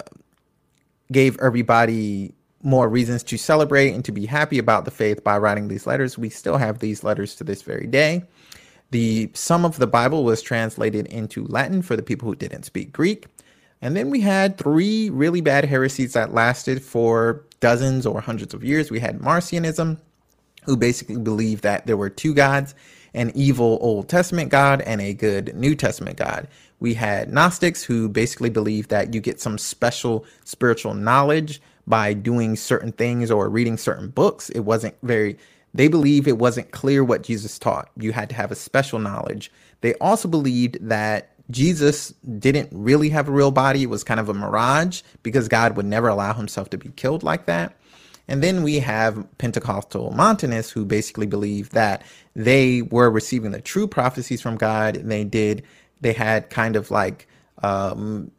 gave everybody more reasons to celebrate and to be happy about the faith by writing these letters. We still have these letters to this very day. The some of the Bible was translated into Latin for the people who didn't speak Greek. And then we had three really bad heresies that lasted for dozens or hundreds of years. We had Marcionism, who basically believed that there were two gods an evil Old Testament God and a good New Testament God. We had Gnostics, who basically believed that you get some special spiritual knowledge by doing certain things or reading certain books. It wasn't very they believe it wasn't clear what Jesus taught. You had to have a special knowledge. They also believed that Jesus didn't really have a real body. It was kind of a mirage because God would never allow himself to be killed like that. And then we have Pentecostal Montanists who basically believe that they were receiving the true prophecies from God. And they did, they had kind of like um,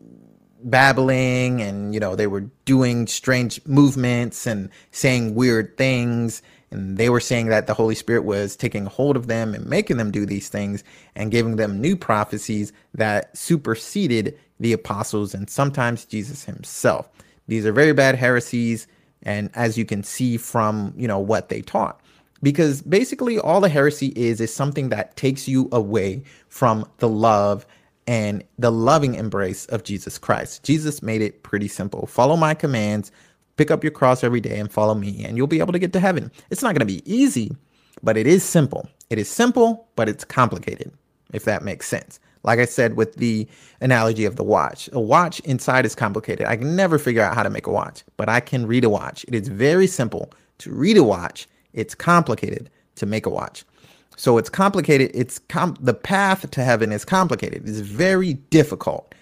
babbling and, you know, they were doing strange movements and saying weird things. And they were saying that the Holy Spirit was taking hold of them and making them do these things and giving them new prophecies that superseded the apostles and sometimes Jesus himself. These are very bad heresies. And as you can see from, you know, what they taught, because basically all the heresy is, is something that takes you away from the love and the loving embrace of Jesus Christ. Jesus made it pretty simple. Follow my commands, Pick up your cross every day and follow me, and you'll be able to get to heaven. It's not going to be easy, but it is simple. It is simple, but it's complicated, if that makes sense. Like I said with the analogy of the watch, a watch inside is complicated. I can never figure out how to make a watch, but I can read a watch. It is very simple to read a watch. It's complicated to make a watch. So it's complicated. It's com- the path to heaven is complicated. It's very difficult,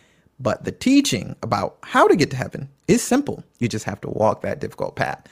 But the teaching about how to get to heaven is simple. You just have to walk that difficult path.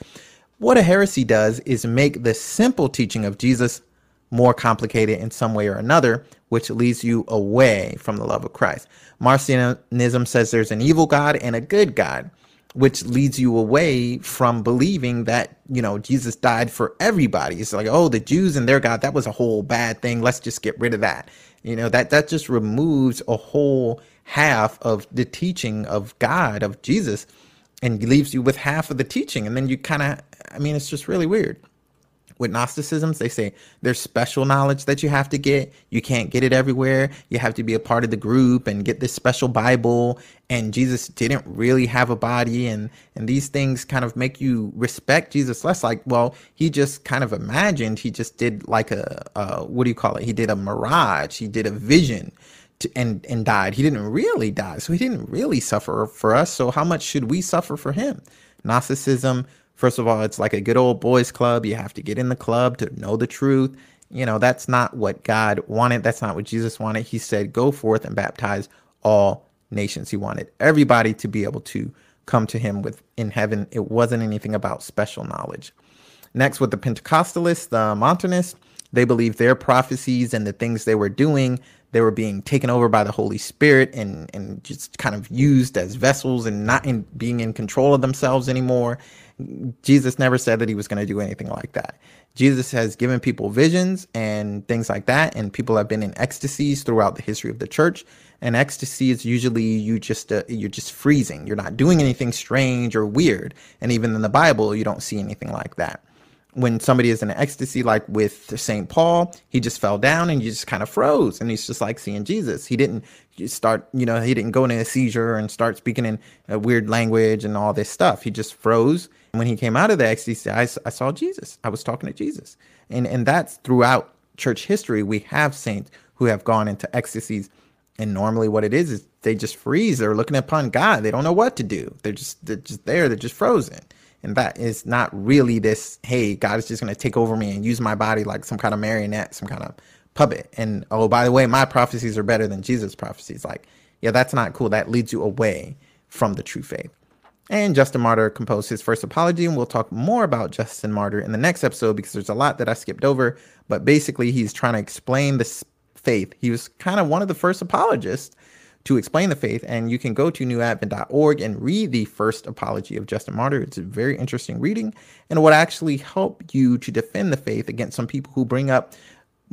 What a heresy does is make the simple teaching of Jesus more complicated in some way or another, which leads you away from the love of Christ. Marcionism says there's an evil God and a good God, which leads you away from believing that, you know, Jesus died for everybody. It's like, oh, the Jews and their God, that was a whole bad thing. Let's just get rid of that. You know, that that just removes a whole half of the teaching of God, of Jesus, and leaves you with half of the teaching. And then you kind of, I mean, it's just really weird with Gnosticisms, they say there's special knowledge that you have to get. You can't get it everywhere. You have to be a part of the group and get this special Bible. And Jesus didn't really have a body, and and these things kind of make you respect Jesus less. Like, well, he just kind of imagined. He just did like a, a what do you call it? He did a mirage. He did a vision. To, and and died. He didn't really die, so he didn't really suffer for us. So how much should we suffer for him? Gnosticism First of all, it's like a good old boys club. You have to get in the club to know the truth. You know, that's not what God wanted. That's not what Jesus wanted. He said, go forth and baptize all nations. He wanted everybody to be able to come to him with in heaven. It wasn't anything about special knowledge. Next, with the Pentecostalists, the Montanists, they believed their prophecies and the things they were doing, they were being taken over by the Holy Spirit and, and just kind of used as vessels and not in being in control of themselves anymore. Jesus never said that he was going to do anything like that. Jesus has given people visions and things like that, and people have been in ecstasies throughout the history of the church. And ecstasy is usually you just uh, you're just freezing. You're not doing anything strange or weird. And even in the Bible, you don't see anything like that. When somebody is in ecstasy, like with St. Paul, he just fell down and you just kind of froze, and he's just like seeing Jesus. He didn't start, you know, he didn't go into a seizure and start speaking in a weird language and all this stuff. He just froze when he came out of the ecstasy, I, I saw Jesus. I was talking to Jesus. And, and that's throughout church history. We have saints who have gone into ecstasies. And normally what it is is they just freeze. They're looking upon God. They don't know what to do. They're just they're just there. They're just frozen. And that is not really this, hey, God is just going to take over me and use my body like some kind of marionette, some kind of puppet. And oh, by the way, my prophecies are better than Jesus' prophecies. Like, yeah, that's not cool. That leads you away from the true faith. And Justin Martyr composed his first apology, and we'll talk more about Justin Martyr in the next episode because there's a lot that I skipped over. But basically, he's trying to explain the faith. He was kind of one of the first apologists to explain the faith, and you can go to newadvent.org and read the first apology of Justin Martyr. It's a very interesting reading, and it would actually help you to defend the faith against some people who bring up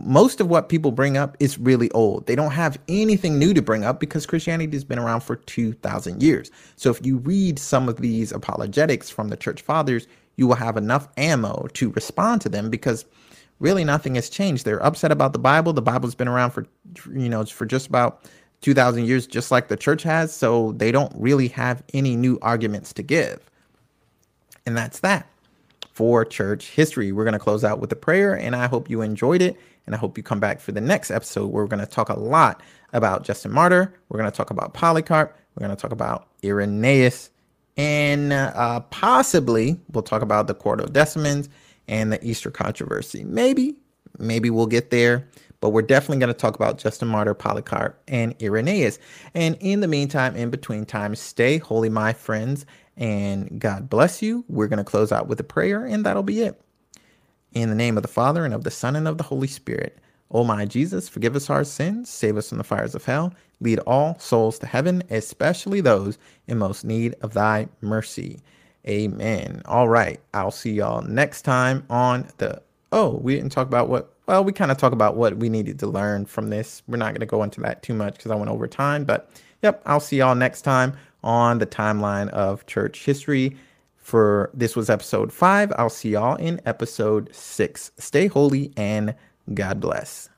most of what people bring up is really old. They don't have anything new to bring up because Christianity has been around for 2,000 years. So if you read some of these apologetics from the church fathers, you will have enough ammo to respond to them because really nothing has changed. They're upset about the Bible. The Bible's been around for, you know, for just about 2,000 years, just like the church has. So they don't really have any new arguments to give. And that's that for church history. We're going to close out with a prayer, and I hope you enjoyed it. And I hope you come back for the next episode where we're going to talk a lot about Justin Martyr. We're going to talk about Polycarp. We're going to talk about Irenaeus. And uh, possibly we'll talk about the Quarto Quartodecimans and the Easter controversy. Maybe, maybe we'll get there. But we're definitely going to talk about Justin Martyr, Polycarp, and Irenaeus. And in the meantime, in between time, stay holy, my friends, and God bless you. We're going to close out with a prayer, and that'll be it. In the name of the Father, and of the Son, and of the Holy Spirit. O my Jesus, forgive us our sins, save us from the fires of hell, lead all souls to heaven, especially those in most need of thy mercy. Amen. All right. I'll see y'all next time on the. Oh, we didn't talk about what. Well, we kind of talk about what we needed to learn from this. We're not going to go into that too much because I went over time. But yep, I'll see y'all next time on the timeline of church history for this was episode five. I'll see y'all in episode six. Stay holy and God bless.